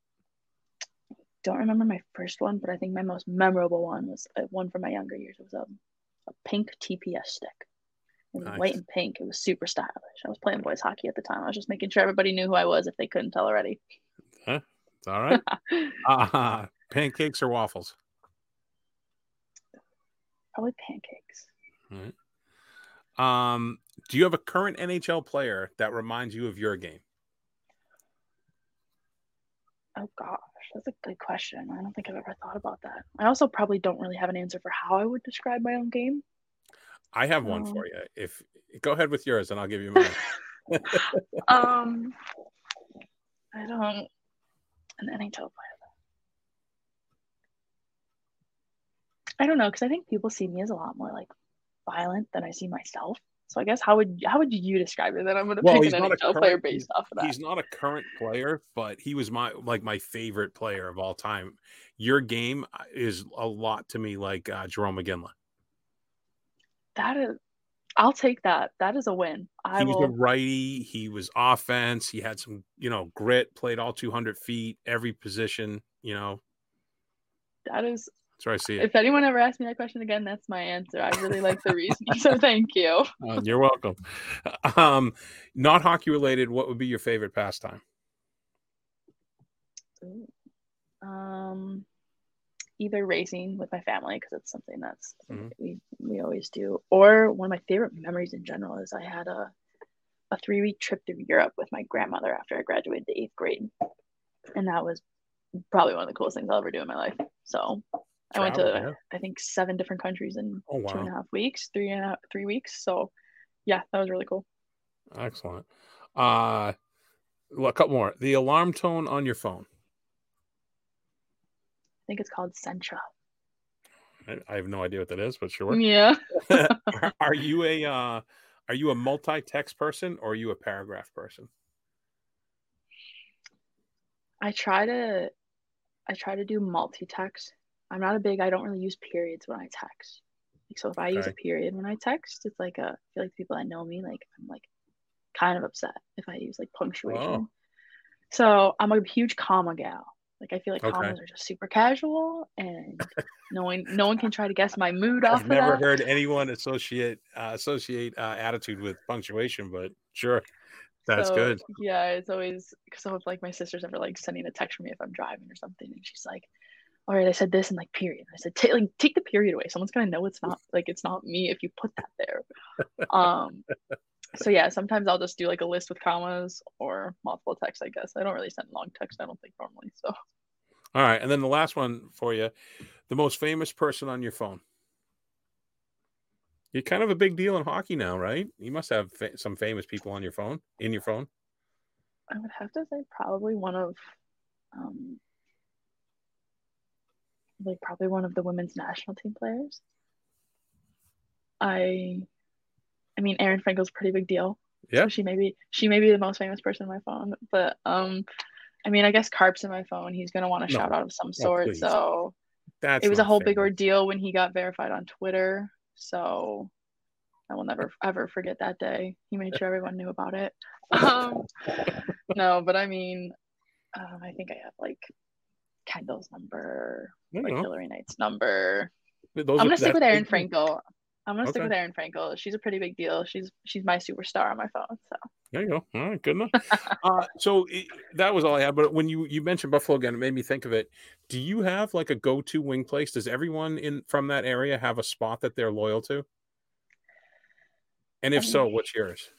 Don't remember my first one, but I think my most memorable one was uh, one from my younger years. It was a, a pink TPS stick. Nice. white and pink. It was super stylish. I was playing boys hockey at the time. I was just making sure everybody knew who I was if they couldn't tell already. Huh? All right. uh, pancakes or waffles? Probably pancakes. All right. Um, do you have a current NHL player that reminds you of your game? Oh gosh, that's a good question. I don't think I've ever thought about that. I also probably don't really have an answer for how I would describe my own game. I have one um, for you. If go ahead with yours, and I'll give you mine. um, I don't an NHL player. I don't know because I think people see me as a lot more like violent than I see myself. So I guess how would how would you describe it? Then I'm going to well, pick an NHL current, player based off of that. He's not a current player, but he was my like my favorite player of all time. Your game is a lot to me like uh, Jarome Iginla. That is, I'll take that. That is a win. I he was will... a righty. He was offense. He had some you know grit. Played all 200 feet, every position. You know. That is that's where I see it. If anyone ever asks me that question again, that's my answer. I really like the reasoning, so thank you. Uh, you're welcome. Um, not hockey related. What would be your favorite pastime? Um, either racing with my family because it's something that's mm-hmm. we we always do, or one of my favorite memories in general is I had a a three week trip through Europe with my grandmother after I graduated the eighth grade, and that was probably one of the coolest things I'll ever do in my life. So I went to yeah. I think seven different countries in oh, wow. two and a half weeks, three and a half, three weeks. So yeah, that was really cool. Excellent. Uh well, a couple more. The alarm tone on your phone. I think it's called Sentra. I, I have no idea what that is, but sure. Yeah. are, are, you a uh, are you a multi-text person or are you a paragraph person? I try to I try to do multi-text I'm not a big. I don't really use periods when I text. Like, so if I okay. use a period when I text, it's like a. I feel like people that know me, like I'm like, kind of upset if I use like punctuation. Oh. So I'm a huge comma gal. Like I feel like okay. commas are just super casual, and no one no one can try to guess my mood off. I've never that. heard anyone associate uh, associate uh, attitude with punctuation, but sure. That's so, good. Yeah, it's always because so if like my sister's ever like sending a text for me if I'm driving or something, and she's like, all right, I said this and like period. I said take like take the period away. Someone's gonna know it's not like it's not me if you put that there. um so yeah, sometimes I'll just do like a list with commas or multiple text, I guess. I don't really send long text, I don't think normally. So all right, and then the last one for you. The most famous person on your phone. You're kind of a big deal in hockey now, right? You must have fa- some famous people on your phone, in your phone. I would have to say probably one of um, like probably one of the women's national team players. I I mean Aerin Frankel's a pretty big deal. Yeah. So she may be she may be the most famous person on my phone. But um I mean I guess Carp's in my phone. He's gonna want a no. shout out of some sort. so That's it was a whole big ordeal when he got verified on Twitter. So I will never ever forget that day. He made sure everyone knew about it. Um, no, but I mean, um, I think I have like Kendall's number, like Hilary Knight's number. Those I'm gonna are, stick with Aerin Frankel. I'm gonna okay. stick with Aerin Frankel. She's a pretty big deal. She's she's my superstar on my phone. So there you go. All right, good enough. uh, so it, that was all I had. But when you you mentioned Buffalo again, it made me think of it. Do you have like a go to wing place? Does everyone in from that area have a spot that they're loyal to? And if um, so, what's yours?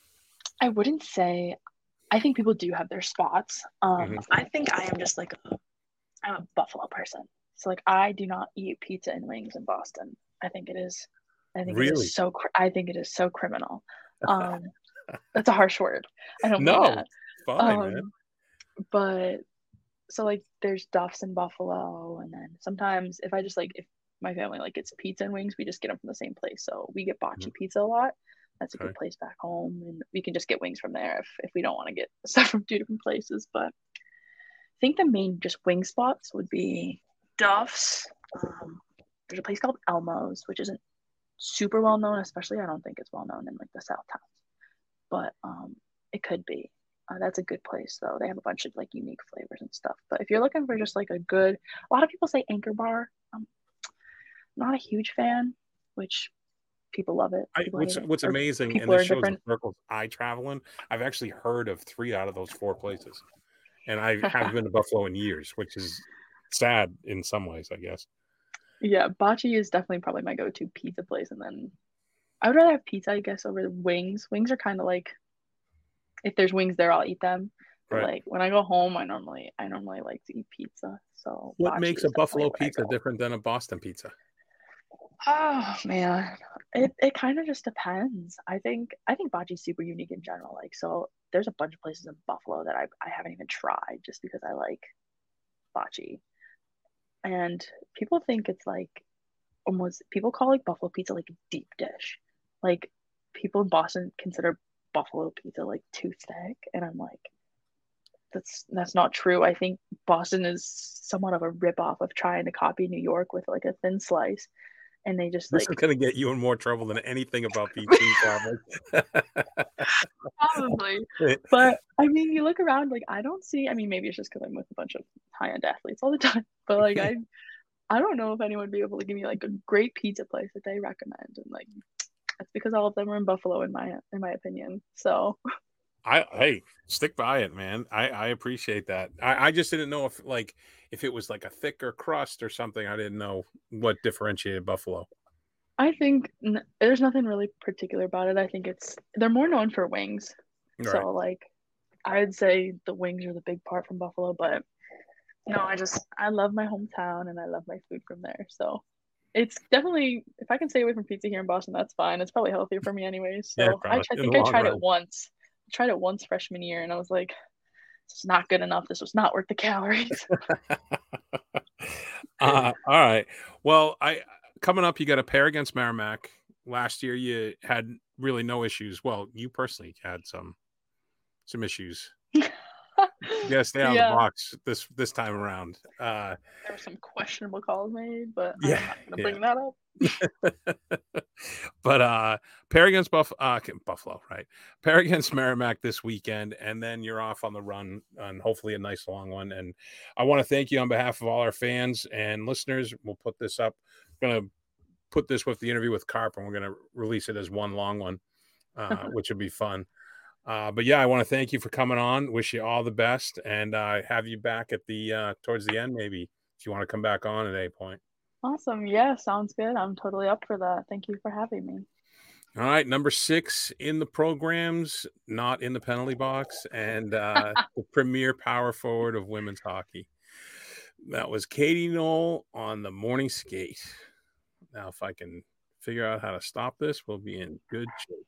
I wouldn't say. I think people do have their spots. Um, mm-hmm. I think I am just like a I'm a Buffalo person. So like I do not eat pizza and wings in Boston. I think it is I think really? it is so I think it is so criminal. Um that's a harsh word. I don't no, mean that. Fine, um, man. But so like there's Duff's in Buffalo and then sometimes if I just like if my family like gets pizza and wings, we just get them from the same place. So we get Bocce mm-hmm. pizza a lot. That's a okay. good place back home and we can just get wings from there if, if we don't want to get stuff from two different places. But think the main just wing spots would be Duff's. Um, there's a place called Elmo's, which isn't super well known, especially I don't think it's well known in like the South towns, but um, it could be. Uh, that's a good place though. They have a bunch of like unique flavors and stuff. But if you're looking for just like a good, a lot of people say Anchor Bar. I'm not a huge fan, which people love it. I, People what's it. what's Or amazing, and this shows the different. circles I travel in. I've actually heard of three out of those four places, and I haven't been to Buffalo in years, which is sad in some ways, I guess. Yeah, Bocce is definitely probably my go-to pizza place, and then I would rather have pizza, I guess, over the wings. Wings are kind of like if there's wings there, I'll eat them. But Right. like when I go home, I normally I normally like to eat pizza. So What makes a Buffalo definitely where I pizza different than a Boston pizza? Oh man, it it kind of just depends. I think I think Bocce's super unique in general. Like so, there's a bunch of places in Buffalo that I I haven't even tried just because I like Bocce, and people think it's like almost people call like Buffalo pizza like deep dish. Like people in Boston consider Buffalo pizza like too thick, and I'm like, that's that's not true. I think Boston is somewhat of a ripoff of trying to copy New York with like a thin slice, and they just This like is going to get you in more trouble than anything about BT, probably. Probably. But I mean, you look around, like I don't see. I mean, maybe it's just because I'm with a bunch of high-end athletes all the time. But like I, I don't know if anyone would be able to give me like a great pizza place that they recommend, and like that's because all of them are in Buffalo, in my in my opinion. So I hey, stick by it, man. I I appreciate that. I I just didn't know if like if it was like a thicker crust or something. I didn't know what differentiated Buffalo. I think n- there's nothing really particular about it. I think it's they're more known for wings. Right. So like, I'd say the wings are the big part from Buffalo, but no, I just I love my hometown and I love my food from there. So it's definitely if I can stay away from pizza here in Boston, that's fine. It's probably healthier for me anyways. So Yeah, I, I think I tried run. it once. I tried it once freshman year and I was like, this is not good enough. This was not worth the calories. uh, all right. Well, I coming up, you got a pair against Merrimack. Last year, you had really no issues. Well, you personally had some some issues. To stay out of Yeah. the box this this time around. Uh, there were some questionable calls made, but Yeah, I'm not gonna bring that up. but uh pair against Buff uh Buffalo, right? Pair against Merrimack this weekend, and then you're off on the run and hopefully a nice long one. And I want to thank you on behalf of all our fans and listeners. We'll put this up. We're gonna put this with the interview with Carp, and we're gonna release it as one long one, uh, which would be fun. Uh, but yeah, I want to thank you for coming on. Wish you all the best, and uh, have you back at the uh, towards the end, maybe if you want to come back on at any point. Awesome. Yeah, sounds good. I'm totally up for that. Thank you for having me. All right, number six in the programs, not in the penalty box, and uh, the premier power forward of women's hockey. That was Katy Knoll on the morning skate. Now, if I can figure out how to stop this, we'll be in good shape.